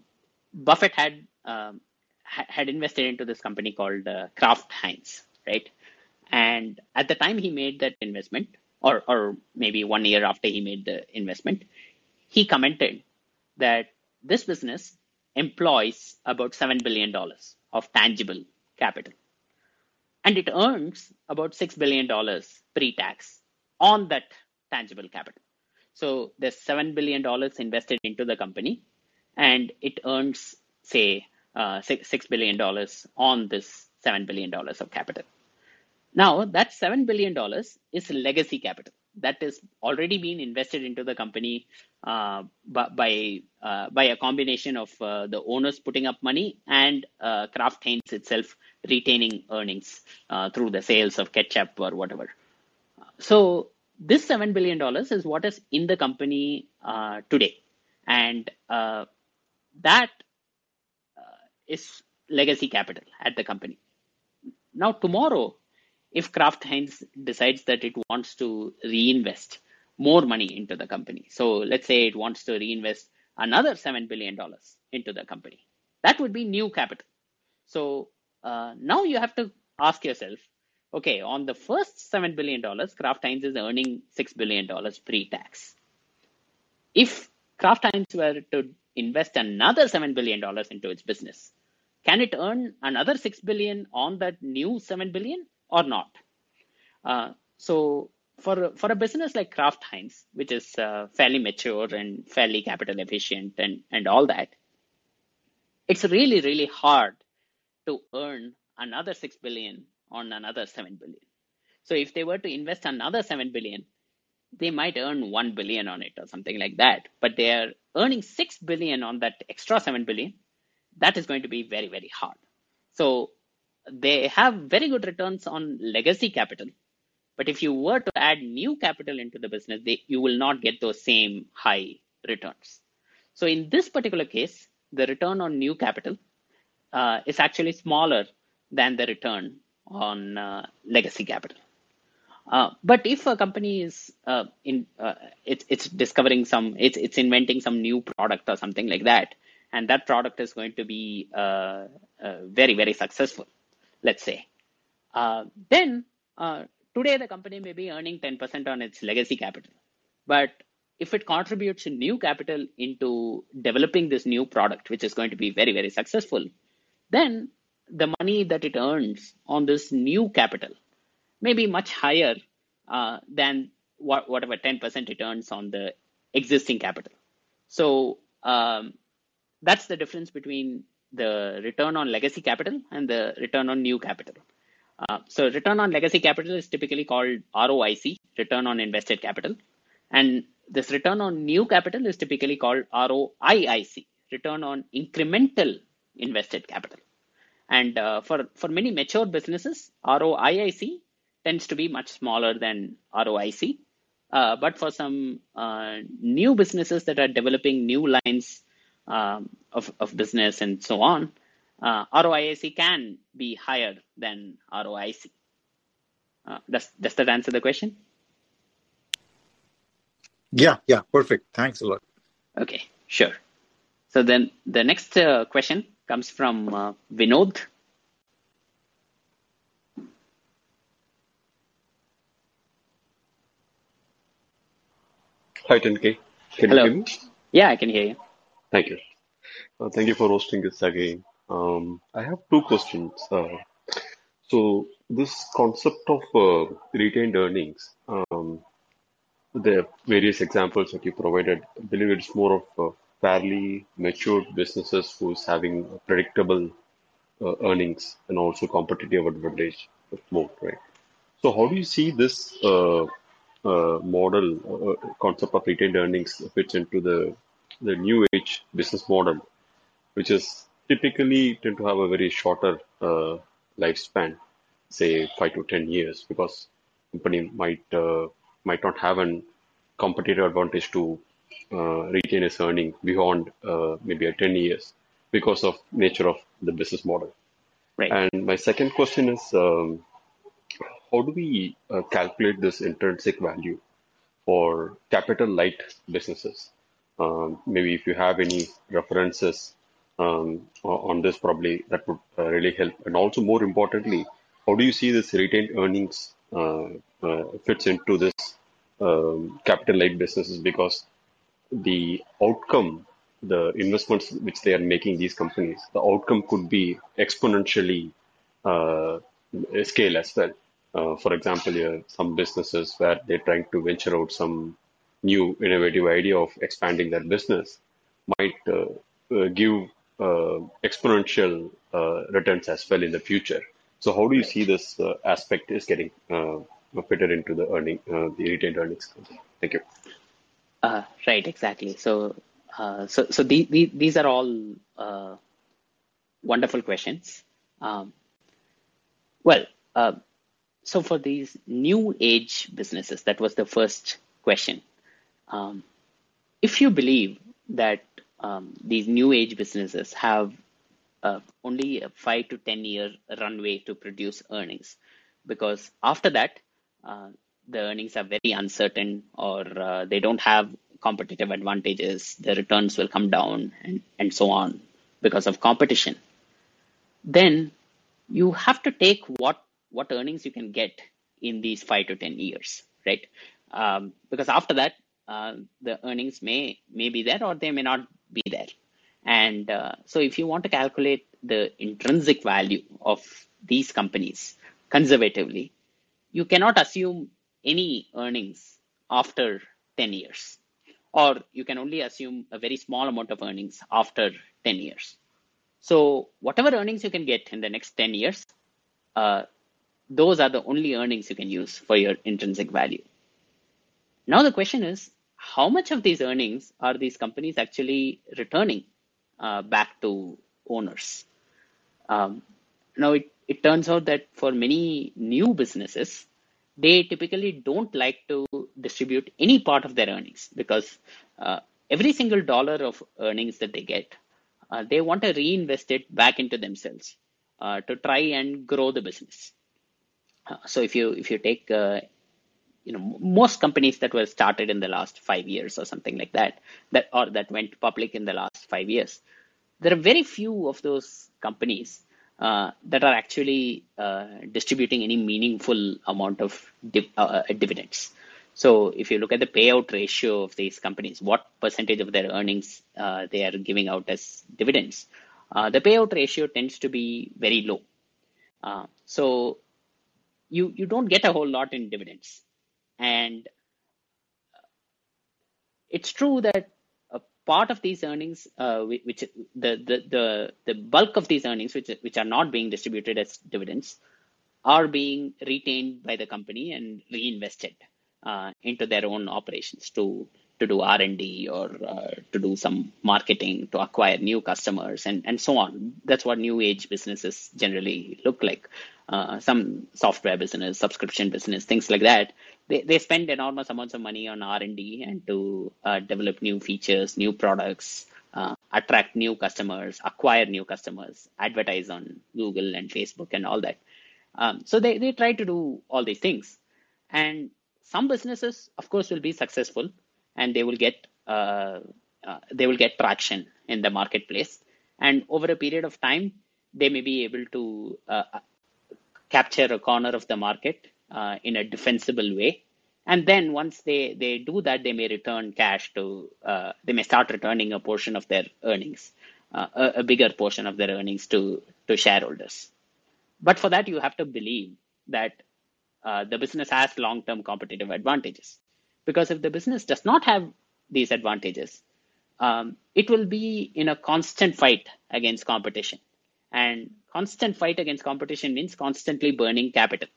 Buffett had um, had invested into this company called uh, Kraft Heinz, right? And at the time he made that investment, or or maybe one year after he made the investment, he commented that this business employs about seven billion dollars of tangible capital, and it earns about six billion dollars pre-tax on that tangible capital. So there's $7 billion invested into the company and it earns, say, uh, $6 billion on this $7 billion of capital. Now, that $7 billion is legacy capital that is already been invested into the company uh, by uh, by a combination of uh, the owners putting up money and uh, Kraft Heinz itself retaining earnings uh, through the sales of ketchup or whatever. So this $7 billion is what is in the company uh, today. And uh, that uh, is legacy capital at the company. Now, tomorrow, if Kraft Heinz decides that it wants to reinvest more money into the company, so let's say it wants to reinvest another $7 billion into the company, that would be new capital. So uh, now you have to ask yourself okay, on the first $7 billion, Kraft Heinz is earning $6 billion pre tax. If Kraft Heinz were to invest another $7 billion into its business, can it earn another 6 billion on that new 7 billion or not? Uh, so, for, for a business like Kraft Heinz, which is uh, fairly mature and fairly capital efficient and, and all that, it's really, really hard to earn another 6 billion on another 7 billion. So if they were to invest another 7 billion, they might earn 1 billion on it or something like that. But they are earning 6 billion on that extra 7 billion. That is going to be very, very hard. So they have very good returns on legacy capital. But if you were to add new capital into the business, they, you will not get those same high returns. So in this particular case, the return on new capital uh, is actually smaller than the return on uh, legacy capital. Uh, but if a company is uh, in, uh, it's it's discovering some, it's it's inventing some new product or something like that, and that product is going to be uh, uh, very very successful, let's say, then today the company may be earning 10% on its legacy capital, but if it contributes new capital into developing this new product, which is going to be very very successful, then the money that it earns on this new capital may be much higher uh, than what, whatever 10% returns on the existing capital. So um, that's the difference between the return on legacy capital and the return on new capital. Uh, so return on legacy capital is typically called ROIC, return on invested capital. And this return on new capital is typically called ROIIC, return on incremental invested capital. And uh, for, for many mature businesses, ROIIC tends to be much smaller than ROIC. Uh, but for some uh, new businesses that are developing new lines um, of, of business and so on, uh, ROIIC can be higher than ROIC. Uh, does, does that answer the question? Yeah, yeah, perfect. Thanks a lot. Okay, sure. So then the next uh, question comes from uh, Vinod. Hi, 10K. Can Hello. you hear me? Yeah, I can hear you. Thank you. Uh, thank you for hosting this again. Um, I have two questions. Uh, so, this concept of uh, retained earnings, um, the various examples that you provided, I believe it's more of uh, fairly matured businesses who's having predictable uh, earnings and also competitive advantage both, right? So, how do you see this uh, uh, model uh, concept of retained earnings fits into the the new age business model, which is typically tend to have a very shorter uh, lifespan, say five to ten years, because company might uh, might not have an competitive advantage to uh, retain its earning beyond uh, maybe a 10 years because of nature of the business model. Right. And my second question is, um, how do we uh, calculate this intrinsic value for capital light businesses? Um, maybe if you have any references um, on this, probably that would uh, really help. And also, more importantly, how do you see this retained earnings uh, uh fits into this um, capital light businesses? Because the outcome, the investments which they are making these companies, the outcome could be exponentially uh, scale as well. Uh, for example, some businesses where they're trying to venture out some new innovative idea of expanding their business might uh, uh, give uh, exponential returns as well in the future. So, how do you see this aspect is getting fitted into the earning, the retained earnings? Thank you. Right, exactly. So, so, so the, the, these are all wonderful questions. Um, well, so for these new age businesses, that was the first question. Um, if you believe that um, these new age businesses have uh, only a five to 10 year runway to produce earnings, because after that, uh, the earnings are very uncertain or uh, they don't have competitive advantages, the returns will come down, and, and so on because of competition. Then you have to take what what earnings you can get in these five to 10 years, right? Um, because after that, uh, the earnings may, may be there or they may not be there. And uh, so if you want to calculate the intrinsic value of these companies conservatively, you cannot assume any earnings after 10 years, or you can only assume a very small amount of earnings after 10 years. So whatever earnings you can get in the next 10 years, uh, those are the only earnings you can use for your intrinsic value. Now the question is, how much of these earnings are these companies actually returning uh, back to owners? Um, now it, it turns out that for many new businesses, they typically don't like to distribute any part of their earnings because uh, every single dollar of earnings that they get, uh, they want to reinvest it back into themselves uh, to try and grow the business. Uh, so if you if you take uh, you know most companies that were started in the last five years or something like that, that or that went public in the last five years, there are very few of those companies uh, that are actually uh, distributing any meaningful amount of div- uh, dividends. So if you look at the payout ratio of these companies, what percentage of their earnings uh, they are giving out as dividends, uh, the payout ratio tends to be very low. Uh, so you you don't get a whole lot in dividends, and it's true that part of these earnings, uh, which the, the the the bulk of these earnings, which which are not being distributed as dividends, are being retained by the company and reinvested uh, into their own operations to to do R&D or uh, to do some marketing to acquire new customers and, and so on. That's what new age businesses generally look like. Uh, some software business, subscription business, things like that. They, they spend enormous amounts of money on R&D and to uh, develop new features, new products, uh, attract new customers, acquire new customers, advertise on Google and Facebook and all that. Um, so they, they try to do all these things. And some businesses, of course, will be successful and they will get uh, uh, they will get traction in the marketplace. And over a period of time, they may be able to uh, capture a corner of the market uh, in a defensible way. And then once they, they do that, they may return cash to, uh, they may start returning a portion of their earnings, uh, a, a, bigger portion of their earnings to, to shareholders. But for that, you have to believe that the business has long term competitive advantages. Because if the business does not have these advantages, um, it will be in a constant fight against competition. And constant fight against competition means constantly burning capital.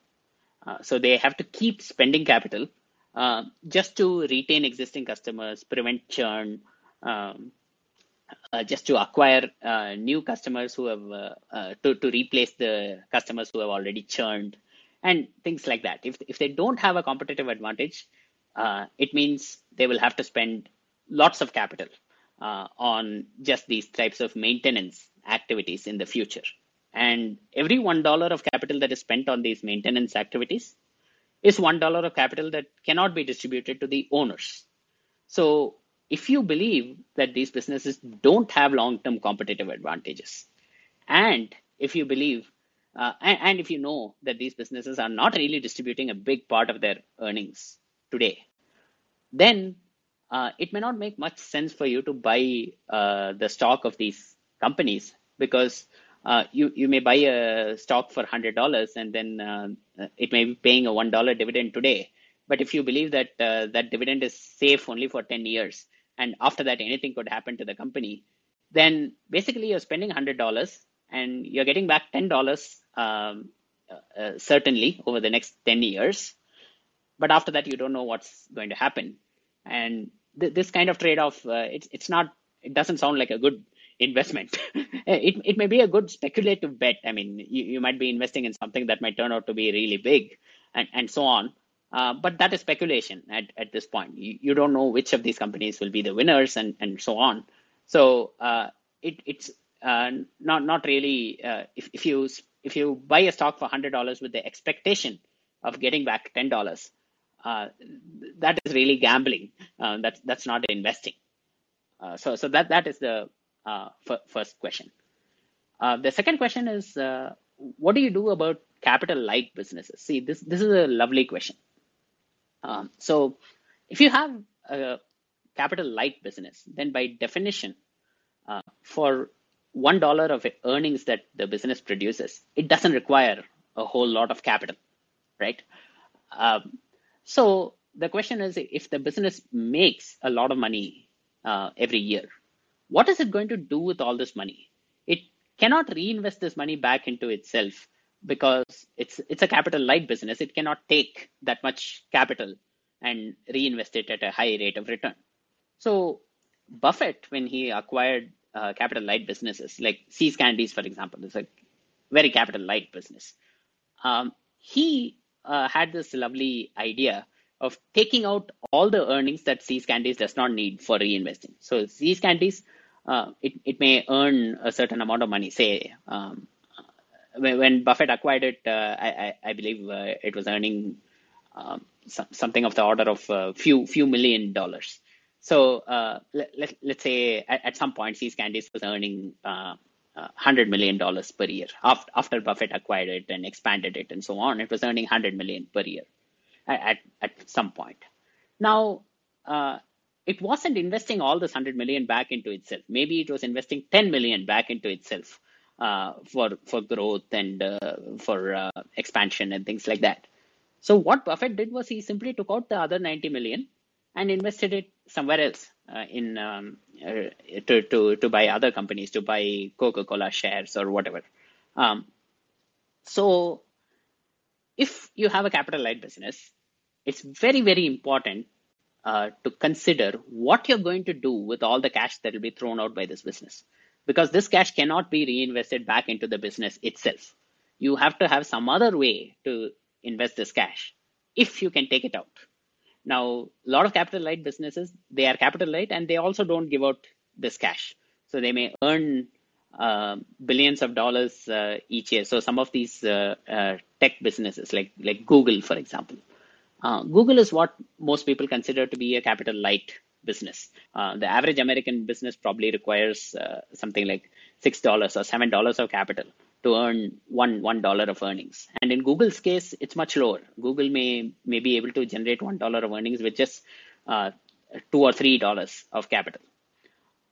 Uh, so they have to keep spending capital uh, just to retain existing customers, prevent churn, um, uh, just to acquire uh, new customers who have uh, to, to replace the customers who have already churned and things like that. If, if they don't have a competitive advantage, it means they will have to spend lots of capital on just these types of maintenance activities in the future. And every one dollar of capital that is spent on these maintenance activities is one dollar of capital that cannot be distributed to the owners. So if you believe that these businesses don't have long-term competitive advantages, and if you believe uh, and, and, if you know that these businesses are not really distributing a big part of their earnings today, then uh, it may not make much sense for you to buy uh, the stock of these companies because uh, you you may buy a stock for hundred dollars and then uh, it may be paying a one dollar dividend today. But if you believe that uh, that dividend is safe only for ten years and after that anything could happen to the company, then basically you're spending hundred dollars and you're getting back ten dollars um, uh, certainly over the next ten years but after that you don't know what's going to happen and th- this kind of trade-off uh, it's it's not it doesn't sound like a good investment. It, it may be a good speculative bet. I mean you, you might be investing in something that might turn out to be really big and, and so on. Uh, but that is speculation at, at this point. You, you don't know which of these companies will be the winners and, and so on. So uh, it, it's uh, not not really uh, if, if you if you buy a stock for $100 with the expectation of getting back $10 uh, that is really gambling. Uh, that's that's not investing. So so that that is the first question. Uh, the second question is, uh, what do you do about capital light businesses? See, this this is a lovely question. Um, so if you have a capital light business, then by definition, for one dollar of earnings that the business produces, it doesn't require a whole lot of capital, right? Um, so the question is if the business makes a lot of money uh, every year, what is it going to do with all this money? It cannot reinvest this money back into itself because it's it's a capital light business. It cannot take that much capital and reinvest it at a high rate of return. So Buffett, when he acquired uh, capital light businesses like See's Candies, for example, is a very capital light business. Um, he uh, had this lovely idea of taking out all the earnings that See's Candies does not need for reinvesting. So See's Candies, uh, it, it may earn a certain amount of money. Say, um, when, Buffett acquired it, uh, I, I, believe uh, it was earning um, something of the order of a few few million dollars. So uh, let, let, let's say at, at some point, See's Candies was earning uh, $100 million per year. After, after Buffett acquired it and expanded it and so on, it was earning 100 million per year at, at some point. Now, uh, it wasn't investing all this 100 million back into itself. Maybe it was investing 10 million back into itself uh, for, for growth and uh, for uh, expansion and things like that. So what Buffett did was he simply took out the other 90 million and invested it somewhere else uh, in um, uh, to, to to buy other companies, to buy Coca-Cola shares or whatever. Um, so if you have a capital light business, it's very very important uh, to consider what you're going to do with all the cash that will be thrown out by this business, because this cash cannot be reinvested back into the business itself. You have to have some other way to invest this cash if you can take it out. Now, a lot of capital light businesses, they are capital light and they also don't give out this cash. So they may earn uh, billions of dollars uh, each year. So some of these uh, uh tech businesses, like like Google, for example, uh, Google is what most people consider to be a capital light business. Uh, the average American business probably requires something like six dollars or seven dollars of capital to earn one one dollar of earnings. And in Google's case, it's much lower. Google may may be able to generate one dollar of earnings with just uh, two or three dollars of capital.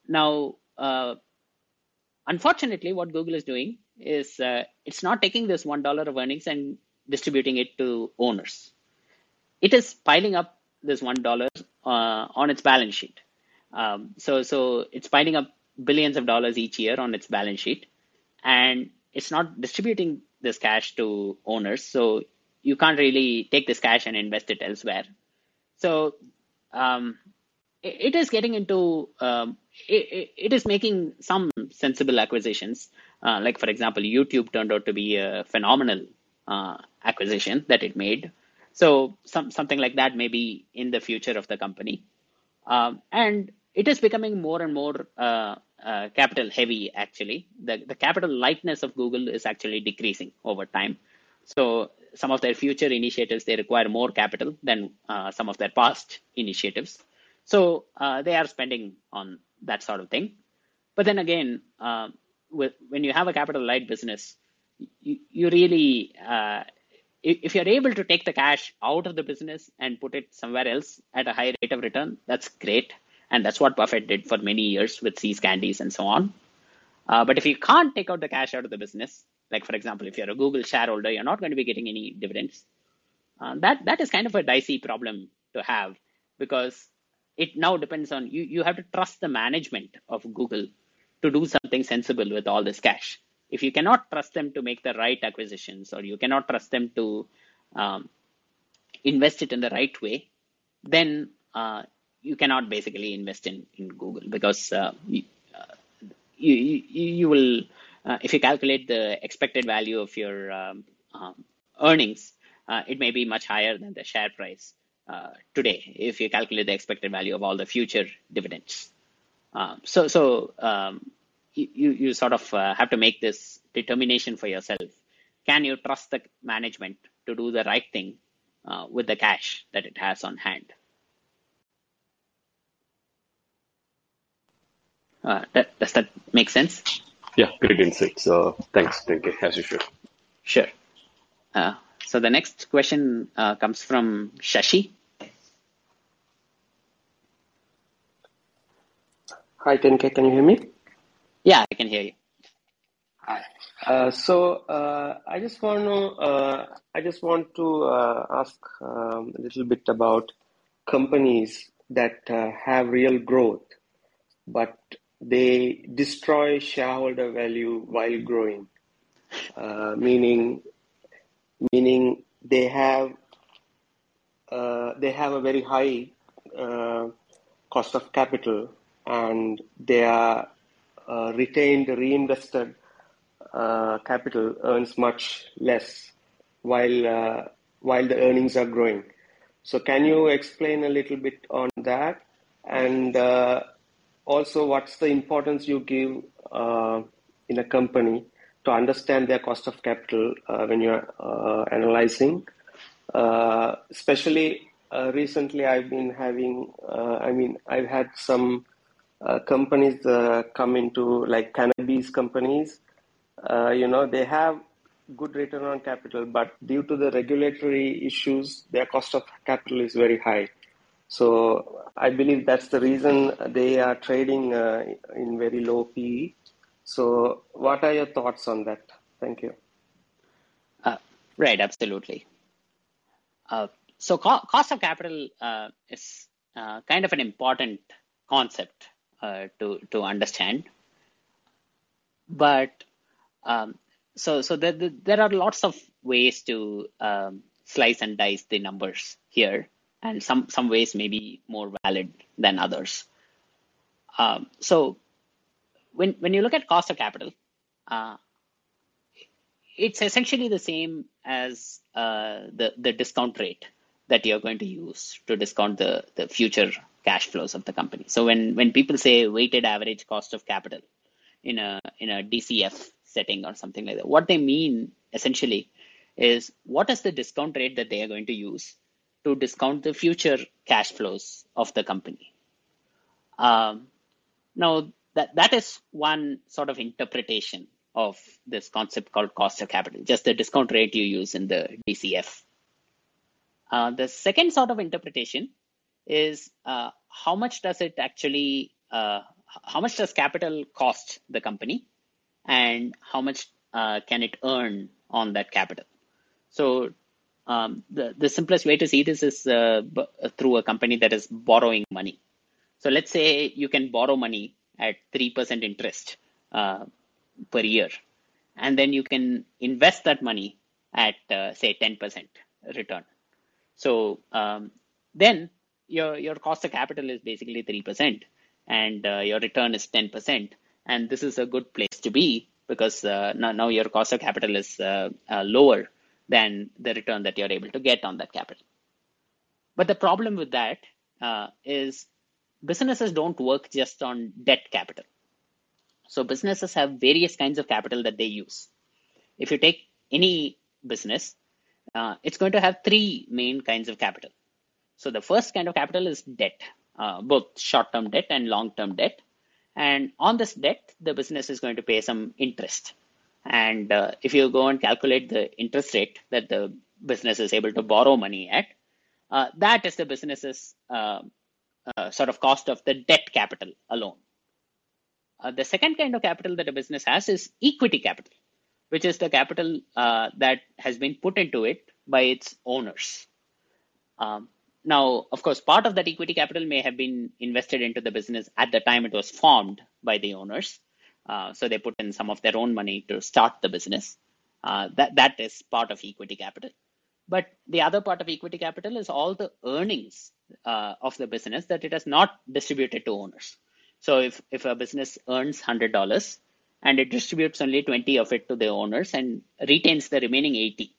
Now, uh, unfortunately, what Google is doing is uh, it's not taking this one dollar of earnings and distributing it to owners. It is piling up this one dollar uh, on its balance sheet. Um, so so it's piling up billions of dollars each year on its balance sheet, and it's not distributing this cash to owners. So you can't really take this cash and invest it elsewhere. So um, it, it is getting into um, it, it is making some sensible acquisitions. Uh, like for example, YouTube turned out to be a phenomenal uh, acquisition that it made. So some something like that may be in the future of the company, um, and it is becoming more and more uh, uh, capital heavy actually. The, the capital lightness of google is actually decreasing over time. So some of their future initiatives they require more capital than uh, some of their past initiatives. So uh, they are spending on that sort of thing. But then again uh, with, when you have a capital light business you, you really uh, if you're able to take the cash out of the business and put it somewhere else at a high rate of return that's great and that's what Buffett did for many years with See's Candies and so on. Uh, but if you can't take out the cash out of the business, like for example, if you're a Google shareholder, you're not going to be getting any dividends. Uh, that that is kind of a dicey problem to have because it now depends on you. You have to trust the management of Google to do something sensible with all this cash. If you cannot trust them to make the right acquisitions, or you cannot trust them to um, invest it in the right way, then uh, you cannot basically invest in, in Google because uh, you, uh, you, you, will, uh, if you calculate the expected value of your um, um, earnings, uh, it may be much higher than the share price uh, today if you calculate the expected value of all the future dividends. So, so um, you, you sort of uh, have to make this determination for yourself. Can you trust the management to do the right thing with the cash that it has on hand? Uh, that, does that make sense? Yeah, great insights. Uh, thanks, thank you, as usual. Sure. Uh, so the next question uh, comes from Shashi. Hi, Tenke, can you hear me? Yeah, I can hear you. Hi. Uh, so uh, I just want to uh, I just want to uh, ask um, a little bit about companies that uh, have real growth, but they destroy shareholder value while growing, uh, meaning meaning they have they have a very high cost of capital and their uh, retained reinvested uh, capital earns much less while uh, while the earnings are growing. So can you explain a little bit on that and also what's the importance you give uh, in a company to understand their cost of capital uh, when you're uh, analyzing Uh, especially uh, recently, I've been having, uh, I mean, I've had some uh, companies uh, come into like cannabis companies. Uh, you know, they have good return on capital, but due to the regulatory issues, their cost of capital is very high. So I believe that's the reason they are trading uh, in very low PE. So what are your thoughts on that? Thank you. Uh, right, absolutely. Uh, so co- cost of capital uh, is uh, kind of an important concept uh, to to understand, but um, so so there, there are lots of ways to um, slice and dice the numbers here. And some some ways may be more valid than others. Um, so when when you look at cost of capital uh, it's essentially the same as uh, the the discount rate that you're going to use to discount the the future cash flows of the company so when when people say weighted average cost of capital in a in a DCF setting or something like that. What they mean essentially is what is the discount rate that they are going to use to discount the future cash flows of the company. Um, now, that, that is one sort of interpretation of this concept called cost of capital, just the discount rate you use in the DCF. Uh, the second sort of interpretation is uh, how much does it actually, uh, how much does capital cost the company and how much uh, can it earn on that capital. So um, the, the simplest way to see this is uh, b- through a company that is borrowing money. So let's say you can borrow money at 3% interest uh, per year, and then you can invest that money at, uh, say, 10% return. So um, then your, your cost of capital is basically 3%, and uh, your return is 10% and this is a good place to be because uh, now, now your cost of capital is uh, uh, lower than the return that you're able to get on that capital. But the problem with that uh, is businesses don't work just on debt capital. So businesses have various kinds of capital that they use. If you take any business, uh, it's going to have three main kinds of capital. So the first kind of capital is debt, uh, both short-term debt and long-term debt. And on this debt, the business is going to pay some interest. And uh, if you go and calculate the interest rate that the business is able to borrow money at, uh, that is the business's uh, uh sort of cost of the debt capital alone. Uh, the second kind of capital that a business has is equity capital, which is the capital that has been put into it by its owners. Um, now, of course, part of that equity capital may have been invested into the business at the time it was formed by the owners. Uh, so they put in some of their own money to start the business. Uh, that that is part of equity capital. But the other part of equity capital is all the earnings uh, of the business that it has not distributed to owners. So if if a business earns hundred dollars and it distributes only twenty of it to the owners and retains the remaining eighty,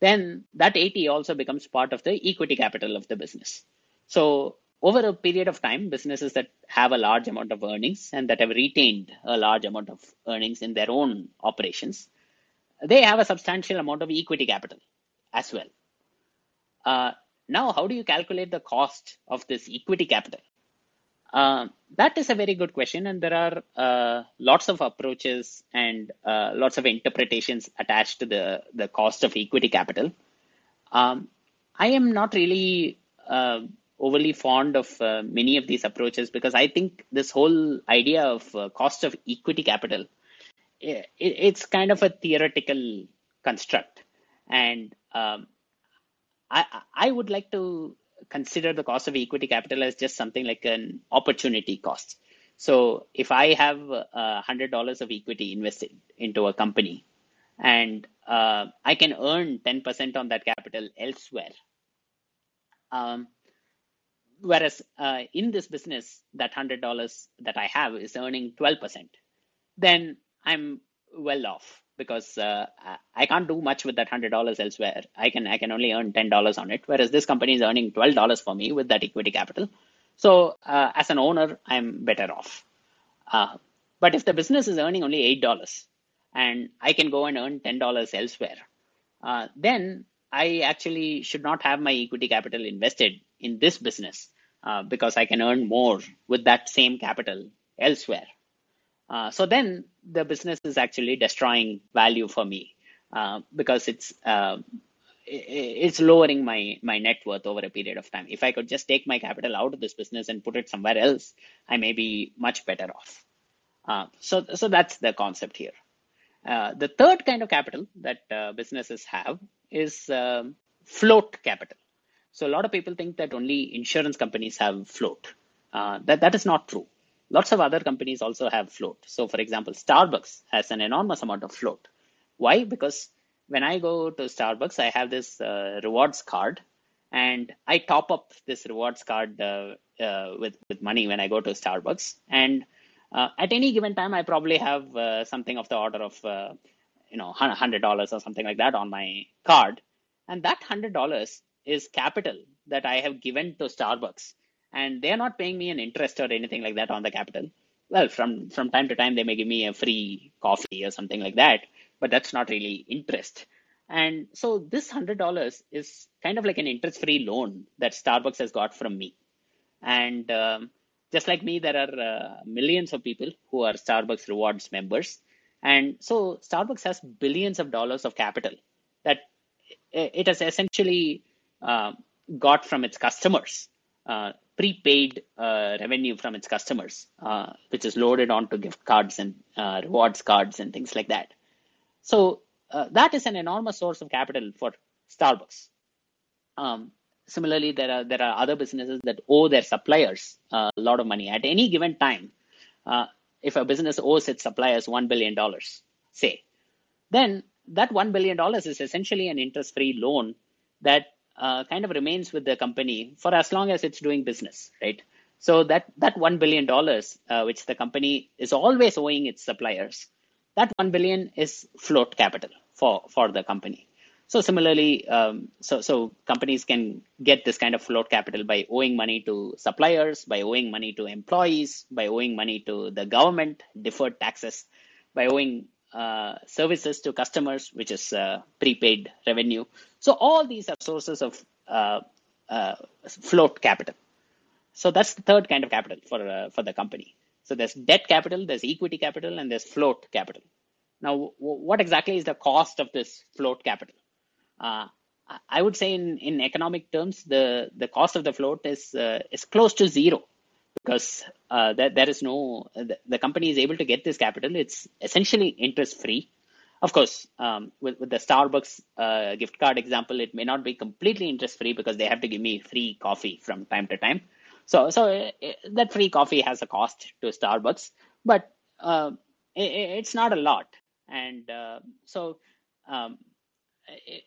then that 80 also becomes part of the equity capital of the business. So over a period of time, businesses that have a large amount of earnings and that have retained a large amount of earnings in their own operations, they have a substantial amount of equity capital as well. Uh, now, how do you calculate the cost of this equity capital? Uh, that is a very good question, and there are uh, lots of approaches and uh, lots of interpretations attached to the, the cost of equity capital. Um, I am not really uh, overly fond of uh, many of these approaches because I think this whole idea of cost of equity capital it, it's kind of a theoretical construct, and um, I I would like to consider the cost of equity capital as just something like an opportunity cost. So if I have hundred dollars of equity invested into a company, and uh, I can earn ten percent on that capital elsewhere, um, whereas uh, in this business, that hundred dollars that I have is earning twelve percent, then I'm well off because uh, I can't do much with that hundred dollars elsewhere. I can I can only earn ten dollars on it, whereas this company is earning twelve dollars for me with that equity capital. So uh, as an owner, I'm better off. Uh, but if the business is earning only eight dollars, and I can go and earn ten dollars elsewhere, uh, then I actually should not have my equity capital invested in this business uh, because I can earn more with that same capital elsewhere. Uh, so then the business is actually destroying value for me uh, because it's uh, it's lowering my my net worth over a period of time. If I could just take my capital out of this business and put it somewhere else, I may be much better off. Uh, so so that's the concept here. Uh, the third kind of capital that uh, businesses have is um, float capital. So a lot of people think that only insurance companies have float. That that is not true. Lots of other companies also have float. So for example, Starbucks has an enormous amount of float. Why? Because when I go to Starbucks, I have this uh, rewards card, and I top up this rewards card uh, uh, with with money when I go to Starbucks. And uh, at any given time, I probably have uh, something of the order of uh, you know hundred dollars or something like that on my card, and that hundred dollars is capital that I have given to Starbucks, and they are not paying me an interest or anything like that on the capital. Well, from from time to time, they may give me a free coffee or something like that but that's not really interest. And so this hundred dollars is kind of like an interest-free loan that Starbucks has got from me. And um, just like me, there are uh, millions of people who are Starbucks rewards members. And so Starbucks has billions of dollars of capital that it has essentially uh, got from its customers, uh, prepaid uh, revenue from its customers, uh, which is loaded onto gift cards and uh, rewards cards and things like that. So uh, that is an enormous source of capital for Starbucks. Um, similarly, there are there are other businesses that owe their suppliers uh, a lot of money at any given time. Uh, if a business owes its suppliers one billion dollars, say, then that one billion dollars is essentially an interest-free loan that uh, kind of remains with the company for as long as it's doing business, right? So that that one billion dollars, uh, which the company is always owing its suppliers, that 1 billion is float capital for, for the company. So similarly, um, so, so companies can get this kind of float capital by owing money to suppliers, by owing money to employees, by owing money to the government, deferred taxes, by owing uh, services to customers, which is uh, prepaid revenue. So all these are sources of uh, uh float capital. So that's the third kind of capital for uh, for the company. So there's debt capital, there's equity capital, and there's float capital. Now, what exactly is the cost of this float capital? Uh, I would say in, in economic terms, the, the cost of the float is is close to zero because uh, there, there is no the, the, company is able to get this capital. It's essentially interest free. Of course, um, with, with the Starbucks uh, gift card example, it may not be completely interest free because they have to give me free coffee from time to time. So, so uh, that free coffee has a cost to Starbucks, but uh, it, it's not a lot. And uh, so, um, it,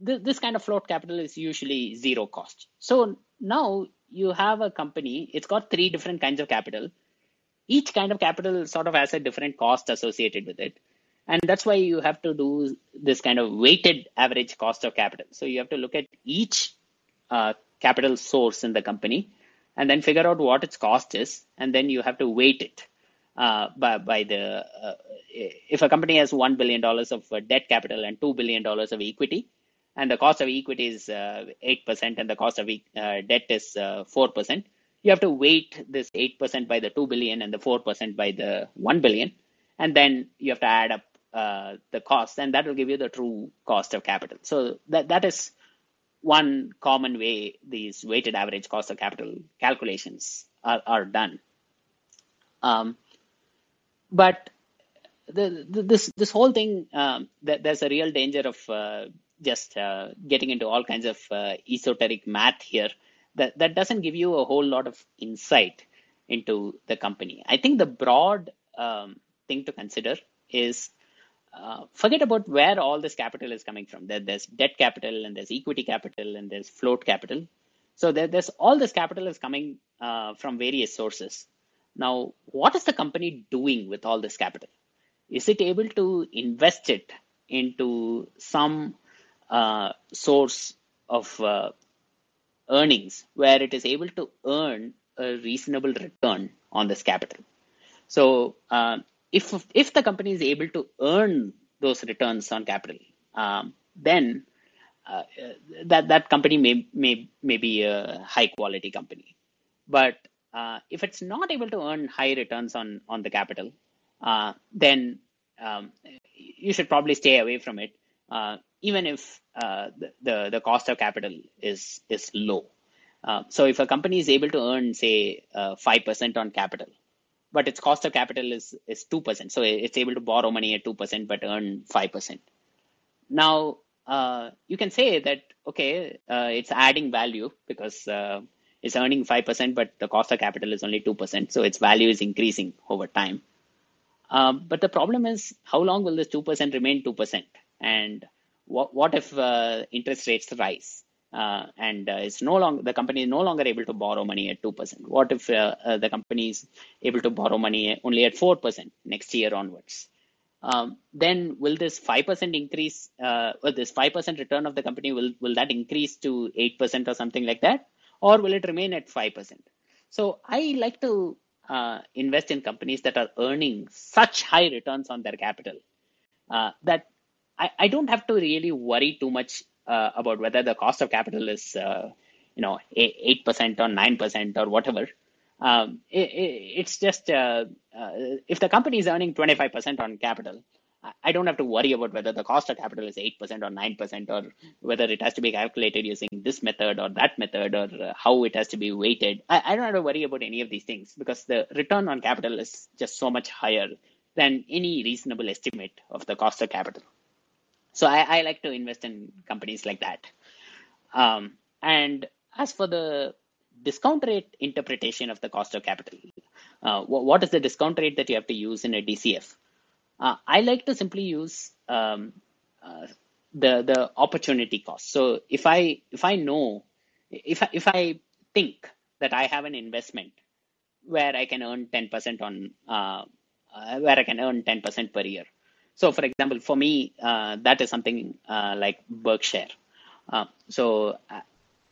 this kind of float capital is usually zero cost. So now you have a company, it's got three different kinds of capital. Each kind of capital sort of has a different cost associated with it. And that's why you have to do this kind of weighted average cost of capital. So you have to look at each uh, capital source in the company and then figure out what its cost is, and then you have to weight it uh, by, by the uh, if a company has one billion dollars of uh, debt capital and two billion dollars of equity, and the cost of equity is uh, eight percent and the cost of uh, debt is four percent, you have to weight this eight percent by the two billion and the four percent by the one billion, and then you have to add up uh, the cost, and that will give you the true cost of capital. So that that is one common way these weighted average cost of capital calculations are, are done. Um, but the, the, this this whole thing, um, th- there's a real danger of uh, just uh, getting into all kinds of uh, esoteric math here. That that doesn't give you a whole lot of insight into the company. I think the broad um, thing to consider is uh, forget about where all this capital is coming from. There, there's debt capital and there's equity capital and there's float capital. So there, there's all this capital is coming uh, from various sources. Now, what is the company doing with all this capital? Is it able to invest it into some uh, source of uh, earnings where it is able to earn a reasonable return on this capital? So uh, if if the company is able to earn those returns on capital, um, then uh, that that company may may may be a high quality company, but uh, if it's not able to earn high returns on on the capital, uh, then um, you should probably stay away from it, uh, even if uh, the, the, cost of capital is is low. Uh, so if a company is able to earn say five percent on capital, but its cost of capital is is two percent, so it's able to borrow money at two percent but earn five percent. Now you can say that okay, it's adding value because it's earning 5%, but the cost of capital is only 2%. So its value is increasing over time. Um, but the problem is, how long will this 2% remain 2%? And what, what if uh, interest rates rise? Uh, and uh, it's no longer the company is no longer able to borrow money at two percent. What if uh, uh, the company is able to borrow money only at four percent next year onwards? Um, then will this five percent increase? Uh, this five percent return of the company will will that increase to eight percent or something like that? or will it remain at 5%? So I like to uh, invest in companies that are earning such high returns on their capital that I, I, don't have to really worry too much uh, about whether the cost of capital is, uh, you know, 8% or 9% or whatever. Um, it, it, it's just uh, uh, if the company is earning 25% on capital, I don't have to worry about whether the cost of capital is 8% or 9% or whether it has to be calculated using this method or that method or uh, how it has to be weighted. I, I, don't have to worry about any of these things because the return on capital is just so much higher than any reasonable estimate of the cost of capital. So I, I like to invest in companies like that. Um, and as for the discount rate interpretation of the cost of capital, uh, what is the discount rate that you have to use in a DCF? Uh, I like to simply use um, uh, the the opportunity cost. So if I if I know if I, if I think that I have an investment where I can earn 10% on uh, uh, where I can earn 10% per year. So for example, for me, uh, that is something uh, like Berkshire. so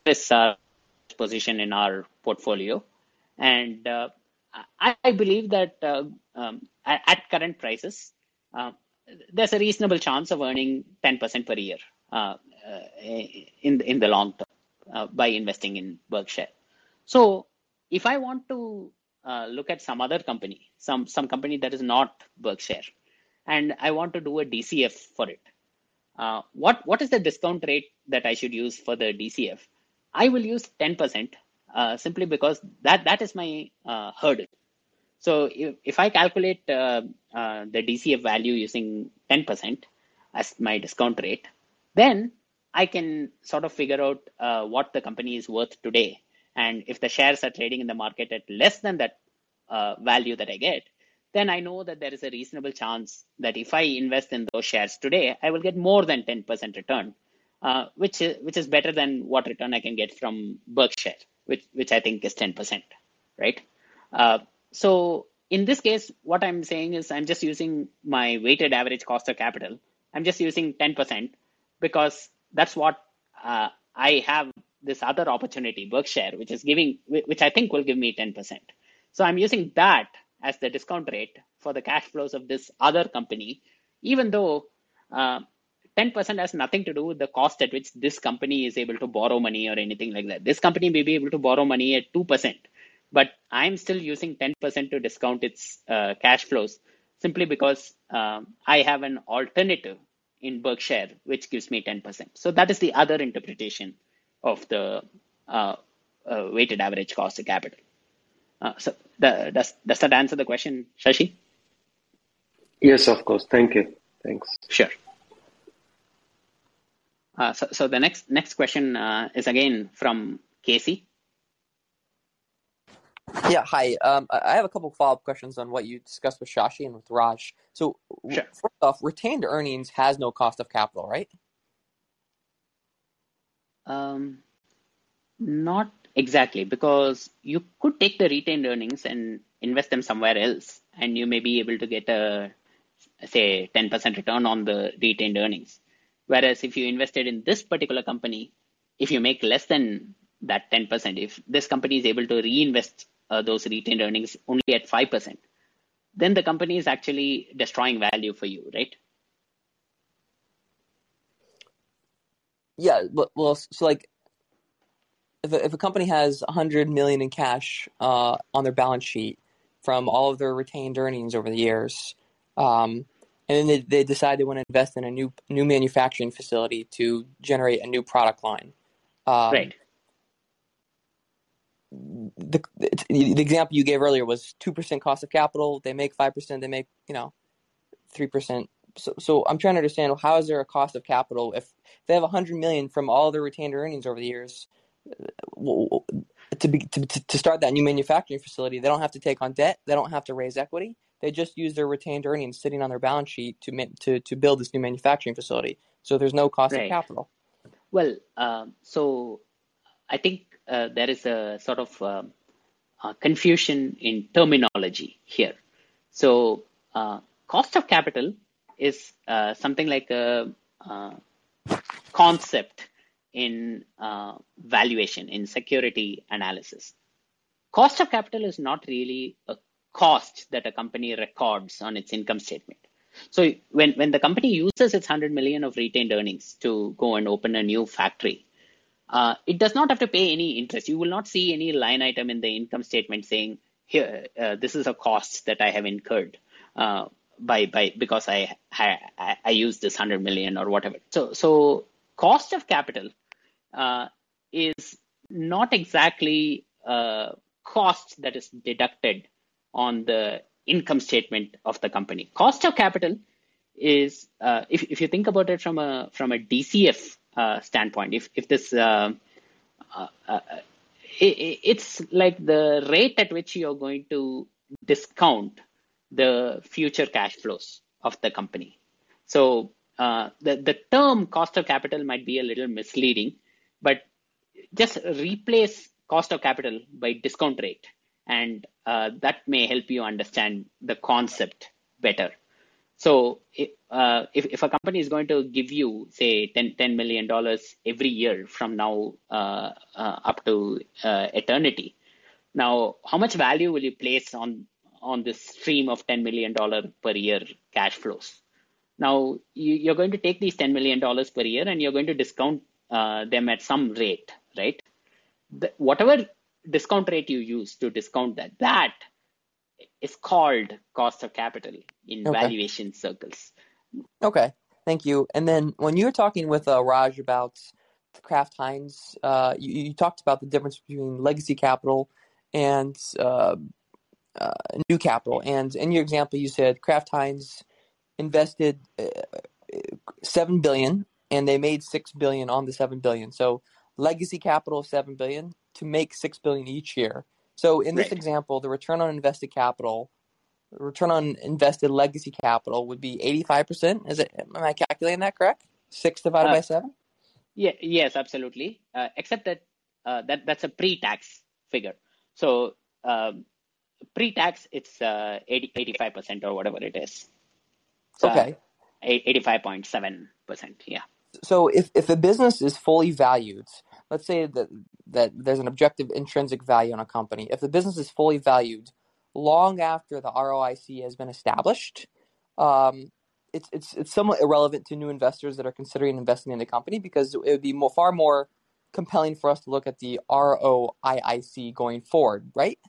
this position in our portfolio, and I, I, believe that um, at, at, current prices, uh, there's a reasonable chance of earning 10% per year uh, uh, in in the long term uh, by investing in Berkshire. So if I want to uh, look at some other company, some some company that is not Berkshire, and I want to do a DCF for it, uh, what what is the discount rate that I should use for the DCF? I will use 10% simply because that that is my hurdle. So if, if I calculate uh, uh, the DCF value using 10% as my discount rate, then I can sort of figure out uh, what the company is worth today. And if the shares are trading in the market at less than that uh, value that I get, then I know that there is a reasonable chance that if I invest in those shares today, I will get more than 10% return, uh, which is which is better than what return I can get from Berkshire, which which I think is 10%, right? Uh, so in this case, what I'm saying is I'm just using my weighted average cost of capital. I'm just using 10% because that's what uh, I have this other opportunity, Berkshire, which is giving, which I think will give me 10%. So I'm using that as the discount rate for the cash flows of this other company, even though uh, 10% has nothing to do with the cost at which this company is able to borrow money or anything like that. This company may be able to borrow money at 2% but I'm still using 10% to discount its uh, cash flows simply because um, I have an alternative in Berkshire, which gives me 10%. So that is the other interpretation of the uh, uh, weighted average cost of capital. Uh, so the, does, does that answer the question, Shashi? Yes, of course. Thank you. Thanks. Sure. Uh, so, so the next next question uh, is again from Casey. Yeah, hi. Um, I have a couple follow up questions on what you discussed with Shashi and with Raj. So, sure. first off, retained earnings has no cost of capital, right? Um, not exactly, because you could take the retained earnings and invest them somewhere else, and you may be able to get a say 10% return on the retained earnings. Whereas if you invested in this particular company, if you make less than that 10%, if this company is able to reinvest uh, those retained earnings only at 5%, then the company is actually destroying value for you, right? Yeah, well, so like if a, if a company has 100 million in cash uh, on their balance sheet from all of their retained earnings over the years, um, and then they, they decide they want to invest in a new new manufacturing facility to generate a new product line. Um, right. The, the example you gave earlier was two percent cost of capital. They make five percent. They make you know three percent. So, so I'm trying to understand how is there a cost of capital if they have 100 million from all their retained earnings over the years to, be, to, to start that new manufacturing facility, they don't have to take on debt. They don't have to raise equity. They just use their retained earnings sitting on their balance sheet to to to build this new manufacturing facility. So there's no cost right. of capital. Well, um, so I think uh, there is a sort of uh, uh, confusion in terminology here. So uh, cost of capital is uh, something like a uh, concept in uh, valuation, in security analysis. Cost of capital is not really a cost that a company records on its income statement. So when, when the company uses its 100 million of retained earnings to go and open a new factory, uh, it does not have to pay any interest. You will not see any line item in the income statement saying, here, uh, this is a cost that I have incurred uh, by, by, because I, I, I use this 100 million or whatever. So, so cost of capital is not exactly a cost that is deducted on the income statement of the company. Cost of capital is, uh, if, if you think about it from a from a DCF uh, standpoint, if if this uh, uh, uh, it, it's like the rate at which you're going to discount the future cash flows of the company. So uh, the the term cost of capital might be a little misleading but just replace cost of capital by discount rate. And uh, that may help you understand the concept better. So uh, if, if a company is going to give you say 10, $10 million every year from now uh, uh up to uh, eternity now how much value will you place on on this stream of $10 million per year cash flows? Now you, are going to take these $10 million per year and you're going to discount uh, them at some rate, right? The, whatever discount rate you use to discount that, that is called cost of capital in okay. valuation circles. Okay, thank you. And then when you were talking with uh, Raj about Kraft Heinz, uh, you, you, talked about the difference between legacy capital and uh, uh new capital. And in your example, you said Kraft Heinz invested uh, seven billion and they made six billion on the seven billion. So legacy capital of seven billion to make six billion each year. So in this right. example, the return on invested capital, return on invested legacy capital would be eighty five percent. Is it? Am I calculating that correct? Six divided uh, by seven. Yeah. Yes. Absolutely. Uh, except that uh, that that's a pre tax figure. So um, pre tax, it's uh, 85 percent or whatever it is. So, okay. Eighty five point seven percent. Yeah so if, if a business is fully valued, let's say that that there's an objective intrinsic value on a company. If the business is fully valued long after the ROIC has been established, um, it's it's it's somewhat irrelevant to new investors that are considering investing in the company because it would be more, far more compelling for us to look at the ROIC going forward, right?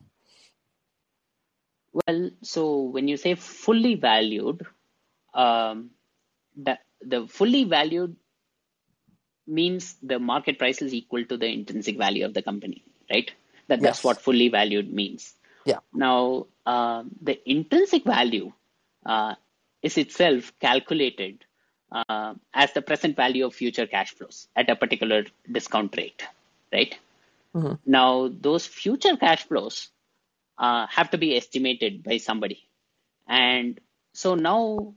Well, so when you say fully valued, um, the fully valued means the market price is equal to the intrinsic value of the company, right? That, That's what fully valued means. Yeah. Now, uh, the intrinsic value uh, is itself calculated uh, as the present value of future cash flows at a particular discount rate, right? Mm-hmm. Now, those future cash flows uh, have to be estimated by somebody. And so now,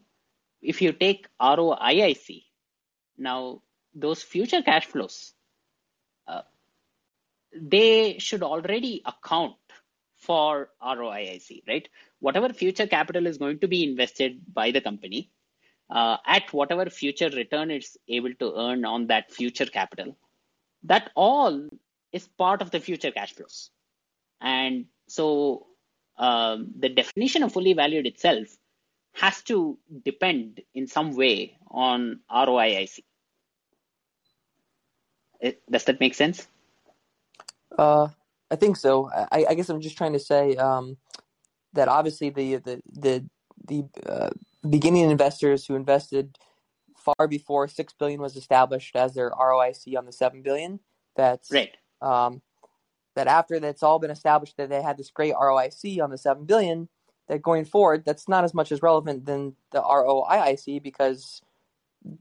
if you take ROIC, now those future cash flows, uh, they should already account for ROIC, right? Whatever future capital is going to be invested by the company uh, at whatever future return it's able to earn on that future capital, that all is part of the future cash flows. And so um, the definition of fully valued itself has to depend in some way on ROIC. Does that make sense? Uh, I think so. I, I guess I'm just trying to say um, that obviously the the the the uh, beginning investors who invested far before six billion was established as their ROIC on the seven billion. That's right. Um, that after that's all been established that they had this great ROIC on the seven billion, that going forward that's not as much as relevant than the ROIC because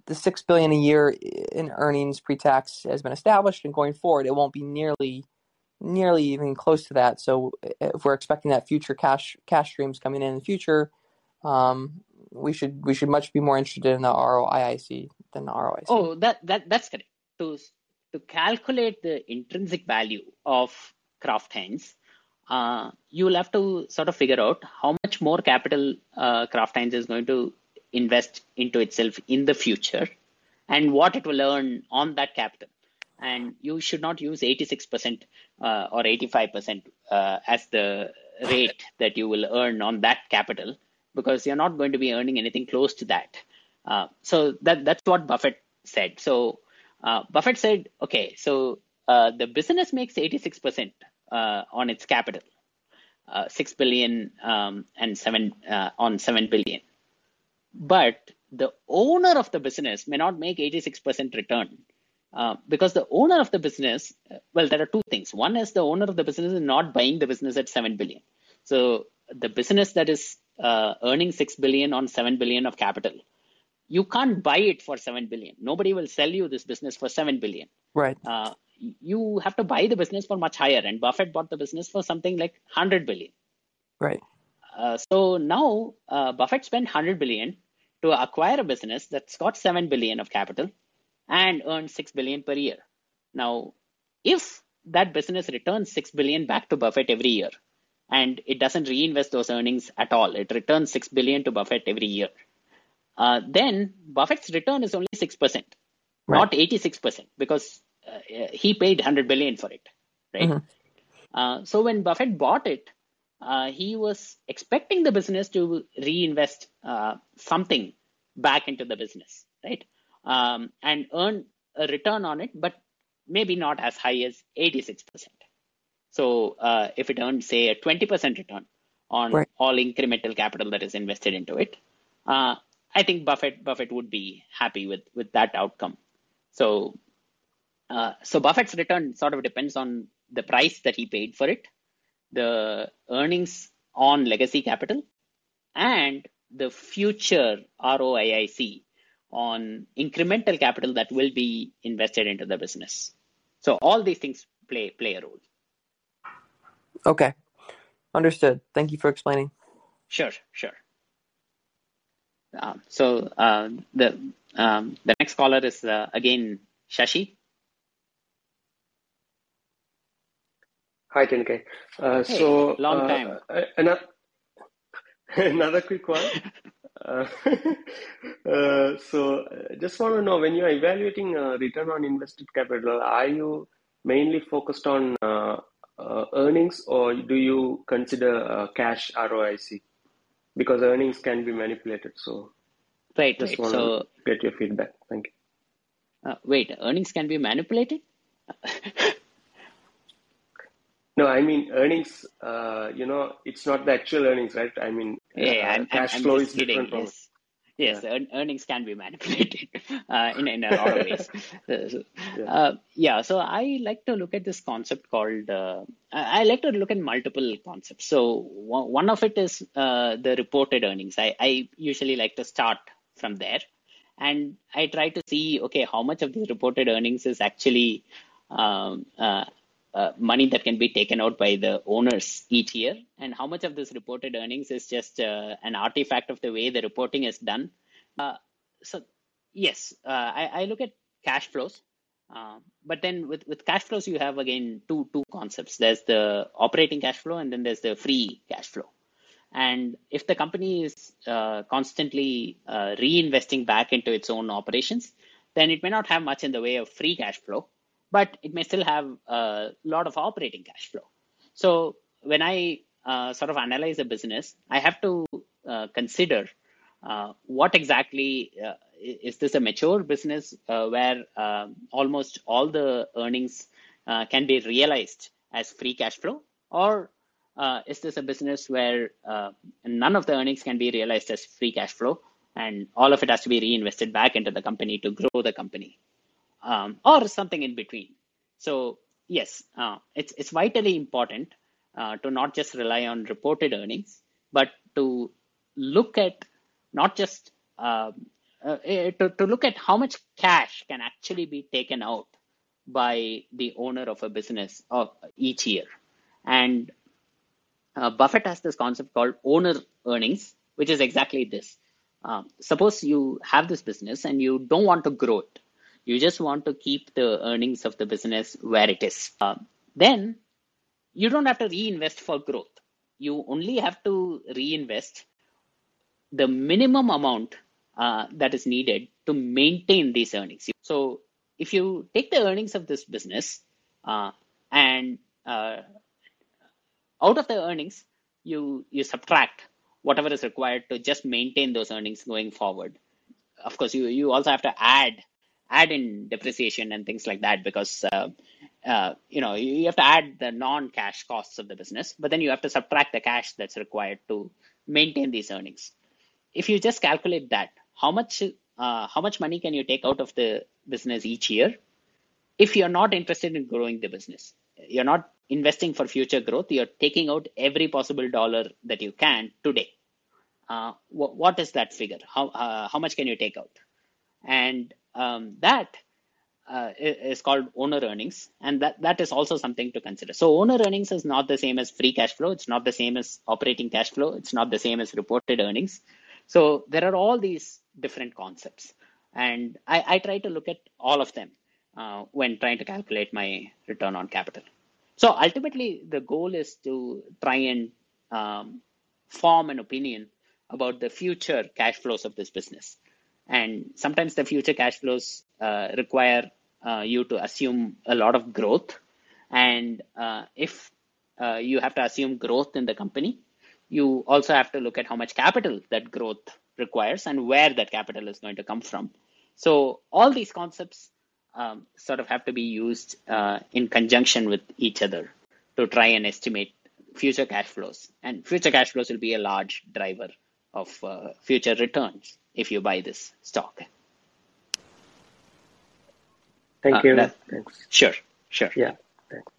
the six billion a year in earnings pre-tax has been established, and going forward it won't be nearly nearly even close to that. So if we're expecting that future cash cash streams coming in in the future, um, we should we should much be more interested in the ROIIC than the ROIC. Oh, that that that's correct. To to calculate the intrinsic value of Kraft Heinz, uh, you will have to sort of figure out how much more capital uh, Kraft Heinz is going to invest into itself in the future, and what it will earn on that capital. And you should not use 86% uh, or 85% uh, as the rate that you will earn on that capital because you're not going to be earning anything close to that. Uh, so that that's what Buffett said. So uh, Buffett said, okay, so uh, the business makes 86% uh, on its capital, six billion um, and seven on seven billion, but the owner of the business may not make 86% return. because the owner of the business, well, there are two things. One is the owner of the business is not buying the business at seven billion. So the business that is uh, earning 6 billion on 7 billion of capital you can't buy it for 7 billion nobody will sell you this business for 7 billion right uh, you have to buy the business for much higher and buffett bought the business for something like 100 billion right uh, so now uh, buffett spent 100 billion to acquire a business that's got 7 billion of capital and earns 6 billion per year now if that business returns 6 billion back to buffett every year and it doesn't reinvest those earnings at all. It returns six billion to Buffett every year. Uh, then Buffett's return is only six percent, right. not eighty-six percent, because uh, he paid hundred billion for it, right? Mm-hmm. Uh, so when Buffett bought it, he was expecting the business to reinvest uh, something back into the business, right? Um, and earn a return on it, but maybe not as high as eighty-six percent. So uh, if it earns, say, a 20% return on right. all incremental capital that is invested into it, uh, I think Buffett Buffett would be happy with with that outcome. So uh, so Buffett's return sort of depends on the price that he paid for it, the earnings on legacy capital, and the future ROIIC on incremental capital that will be invested into the business. So all these things play play a role. Okay. Understood. Thank you for explaining. Sure, sure. Um, so uh, the um, the next caller is uh, again Shashi. Hi, Tinke. Uh, hey, so long uh, time. another, another quick one. Uh, uh, so just want to know when you are evaluating return on invested capital, are you mainly focused on uh, earnings or do you consider uh, cash ROIC? Because earnings can be manipulated. So, right, just right. want so, to get your feedback. Thank you. Uh, wait, earnings can be manipulated? no, I mean earnings. Uh, you know, it's not the actual earnings, right? I mean, yeah, I'm, cash I'm, flow is kidding. different from. Yes. Yes, yeah. earnings can be manipulated uh, in, in a lot of ways. so, yeah. Uh, yeah. so I like to look at this concept called, uh, I like to look at multiple concepts. So one of it is uh, the reported earnings. I, I usually like to start from there. And I try to see, okay, how much of the reported earnings is actually um, uh, uh, money that can be taken out by the owners each year, and how much of this reported earnings is just uh, an artifact of the way the reporting is done. Uh, so, yes, uh, I, I, look at cash flows, uh, but then with, with cash flows, you have again two two concepts. There's the operating cash flow, and then there's the free cash flow. And if the company is uh, constantly reinvesting back into its own operations, then it may not have much in the way of free cash flow but it may still have a lot of operating cash flow. So when I uh, sort of analyze a business, I have to uh, consider uh, what exactly uh, is this a mature business uh, where uh, almost all the earnings uh, can be realized as free cash flow, or is this a business where none of the earnings can be realized as free cash flow, and all of it has to be reinvested back into the company to grow the company, um, or something in between? So yes, uh, it's it's vitally important to not just rely on reported earnings, but to look at not just uh, uh, to, to look at how much cash can actually be taken out by the owner of a business of each year. And uh, Buffett has this concept called owner earnings, which is exactly this. Uh, suppose you have this business and you don't want to grow it. You just want to keep the earnings of the business where it is. Uh, then you don't have to reinvest for growth. You only have to reinvest the minimum amount uh, that is needed to maintain these earnings. So if you take the earnings of this business uh, and uh, out of the earnings, you you subtract whatever is required to just maintain those earnings going forward. Of course, you you also have to add add in depreciation and things like that because uh, uh, you know you have to add the non-cash costs of the business, but then you have to subtract the cash that's required to maintain these earnings. If you just calculate that, how much uh, how much money can you take out of the business each year if you're not interested in growing the business? You're not investing for future growth. You're taking out every possible dollar that you can today. Uh, wh- what is that figure? How uh, how much can you take out? And um, that uh, is called owner earnings and that that is also something to consider so owner earnings is not the same as free cash flow it's not the same as operating cash flow it's not the same as reported earnings so there are all these different concepts. And I, I try to look at all of them uh, when trying to calculate my return on capital. So ultimately, the goal is to try and um, form an opinion about the future cash flows of this business. And sometimes the future cash flows uh, require uh, you to assume a lot of growth. And uh, if uh, you have to assume growth in the company, you also have to look at how much capital that growth requires and where that capital is going to come from. So all these concepts um, sort of have to be used uh, in conjunction with each other to try and estimate future cash flows. And future cash flows will be a large driver of uh, future returns if you buy this stock. Thank uh, you. That, Thanks. Sure, sure. Yeah. Thanks.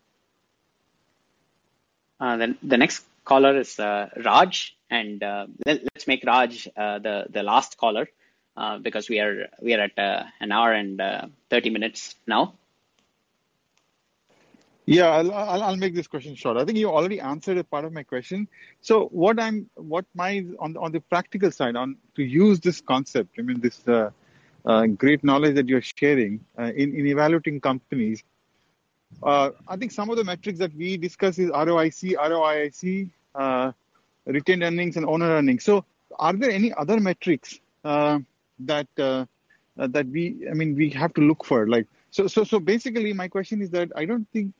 Uh, then the next caller is uh, Raj, and uh, let, us make Raj uh, the the last caller uh, because we are we are at uh, an hour and uh, thirty minutes now. Yeah, I'll, I'll, I'll make this question short. I think you already answered a part of my question. So what I'm what my on on the practical side on to use this concept. I mean this great knowledge that you're sharing in in evaluating companies uh, I think some of the metrics that we discuss is ROIC, ROIIC, uh, retained earnings, and owner earnings. So, are there any other metrics uh, that uh, uh, that we, I mean, we have to look for? Like, so, so, so basically, my question is that I don't think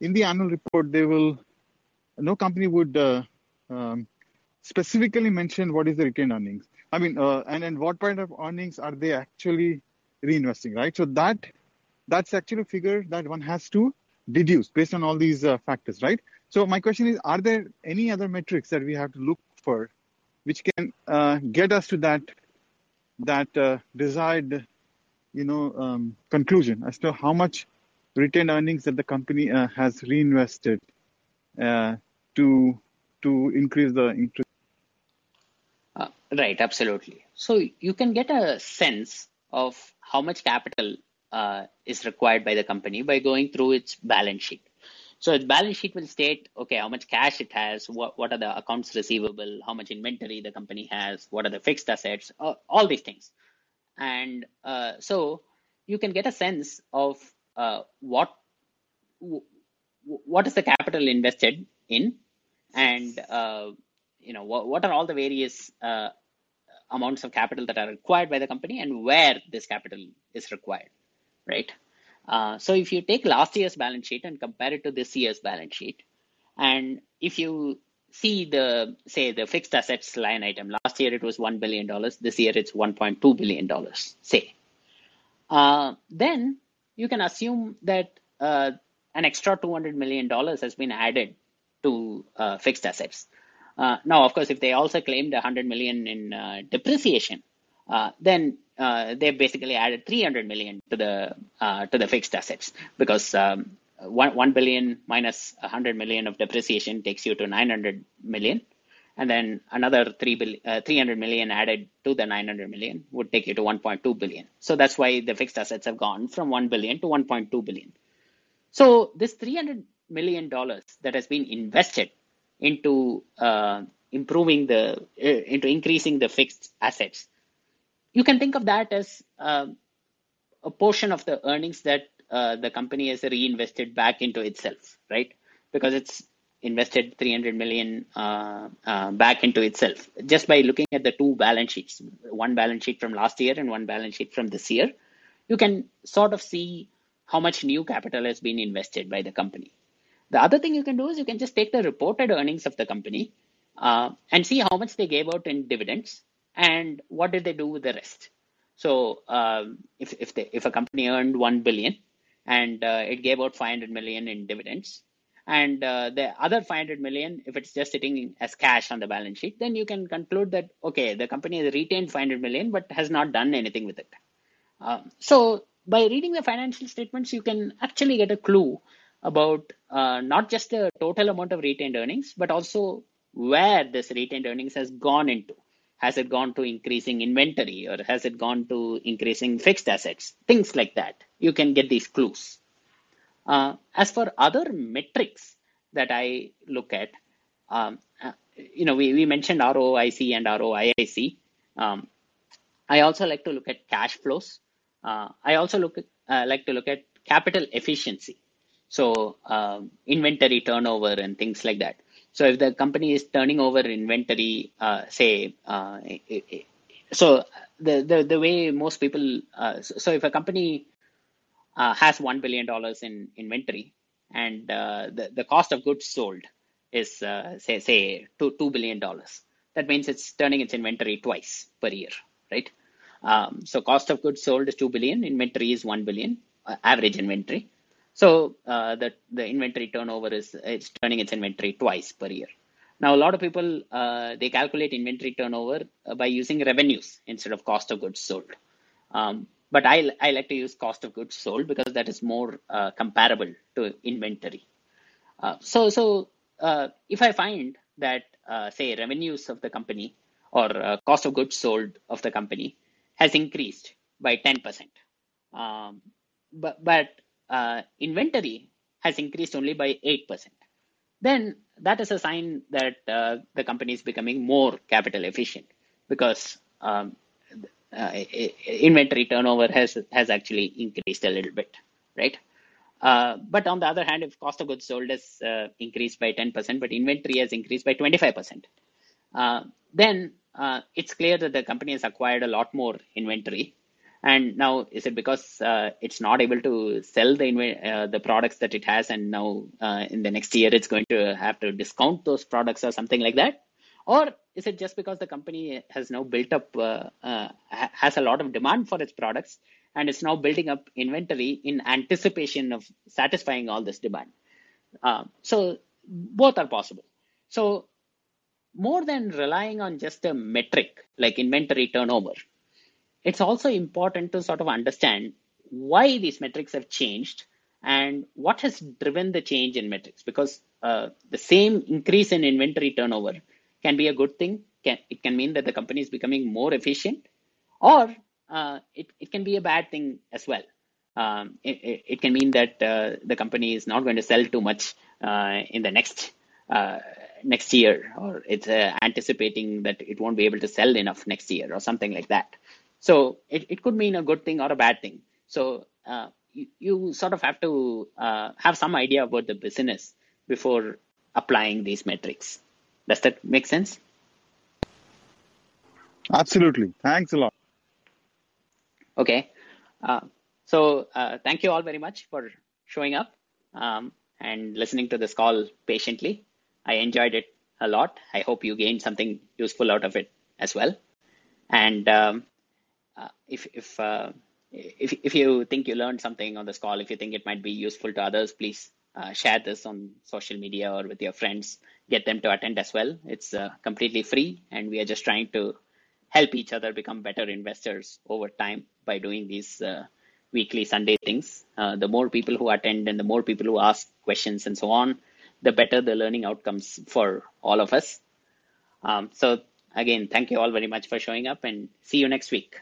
in the annual report they will, no company would uh, um, specifically mention what is the retained earnings. I mean, and and what kind of earnings are they actually reinvesting, right? So that that's actually a figure that one has to deduce based on all these uh, factors, right? So my question is, are there any other metrics that we have to look for, which can uh, get us to that that uh, desired, you know, um, conclusion as to how much retained earnings that the company uh, has reinvested uh, to to increase the interest? Uh, right, absolutely. So you can get a sense of how much capital uh, is required by the company by going through its balance sheet. So its balance sheet will state, okay, how much cash it has, what, what are the accounts receivable, how much inventory the company has, what are the fixed assets, uh, all these things. And uh, so you can get a sense of uh, what what is the capital invested in, and uh, you know what, what are all the various uh, amounts of capital that are required by the company, and where this capital is required right? Uh, so if you take last year's balance sheet and compare it to this year's balance sheet, and if you see the say the fixed assets line item. Last year it was one billion dollars. This year it's one point two billion dollars. Say, uh, then you can assume that uh, an extra two hundred million dollars has been added to uh, fixed assets. Uh, now, of course, if they also claimed a hundred million in uh, depreciation, uh, then they basically added 300 million to the to the fixed assets because um, one, 1 billion minus 100 million of depreciation takes you to 900 million and then another 3 billion, uh, 300 million added to the 900 million would take you to 1.2 billion so that's why the fixed assets have gone from 1 billion to 1.2 billion so this 300 million dollars that has been invested into uh, improving the uh, into increasing the fixed assets you can think of that as uh, a portion of the earnings that uh, the company has reinvested back into itself, right? Because it's invested 300 million uh, uh, back into itself just by looking at the two balance sheets, one balance sheet from last year and one balance sheet from this year. You can sort of see how much new capital has been invested by the company. The other thing you can do is you can just take the reported earnings of the company uh, and see how much they gave out in dividends and what did they do with the rest. So um, if if, they, if a company earned one billion and uh, it gave out 500 million in dividends. And uh, the other 500 million, if it's just sitting as cash on the balance sheet, then you can conclude that okay, the company has retained 500 million but has not done anything with it. Um, so by reading the financial statements, you can actually get a clue about uh, not just the total amount of retained earnings, but also where this retained earnings has gone into. Has it gone to increasing inventory or has it gone to increasing fixed assets? Things like that. You can get these clues. Uh, as for other metrics that I look at, um, uh, you know, we, we mentioned ROIC and ROIIC. Um, I also like to look at cash flows. Uh, I also look at, uh, like to look at capital efficiency. So um, inventory turnover and things like that. So if the company is turning over inventory, uh, say, uh, so the, the, the way most people, so if a company uh, has $1 billion in inventory and uh, the, the cost of goods sold is, uh, say, say 2, $2 billion, that means it's turning its inventory twice per year, right? Um, so cost of goods sold is 2 billion, inventory is 1 billion, average inventory. So uh, the the inventory turnover is it's turning its inventory twice per year. Now a lot of people uh, they calculate inventory turnover uh, by using revenues instead of cost of goods sold. Um, but I I like to use cost of goods sold because that is more uh, comparable to inventory. Uh, so so uh, if I find that say revenues of the company or cost of goods sold of the company has increased by ten percent, um, but but uh, inventory has increased only by 8%, then that is a sign that uh, the company is becoming more capital efficient because um, uh, inventory turnover has has actually increased a little bit, right? Uh, but on the other hand, if cost of goods sold has uh, increased by 10%, but inventory has increased by 25%, uh, then it's clear that the company has acquired a lot more inventory and now, is it because uh, it's not able to sell the uh, the products that it has, and now uh, in the next year it's going to have to discount those products or something like that? Or is it just because the company has now built up uh, uh, has a lot of demand for its products, and it's now building up inventory in anticipation of satisfying all this demand? Uh, so both are possible. So more than relying on just a metric like inventory turnover it's also important to sort of understand why these metrics have changed and what has driven the change in metrics because uh, the same increase in inventory turnover can be a good thing can, it can mean that the company is becoming more efficient or uh, it, it can be a bad thing as well um, it, it, can mean that uh, the company is not going to sell too much uh, in the next uh, next year or it's uh, anticipating that it won't be able to sell enough next year or something like that so it, it could mean a good thing or a bad thing. So uh, you, you, sort of have to have some idea about the business before applying these metrics. Does that make sense? Absolutely. Thanks a lot. Okay. Uh, so uh, thank you all very much for showing up um, and listening to this call patiently. I enjoyed it a lot. I hope you gained something useful out of it as well. And um, uh, if if uh, if if you think you learned something on this call, if you think it might be useful to others, please uh, share this on social media or with your friends. Get them to attend as well. It's uh, completely free, and we are just trying to help each other become better investors over time by doing these uh, weekly Sunday things. Uh, the more people who attend and the more people who ask questions and so on, the better the learning outcomes for all of us. Um, so again, thank you all very much for showing up and see you next week.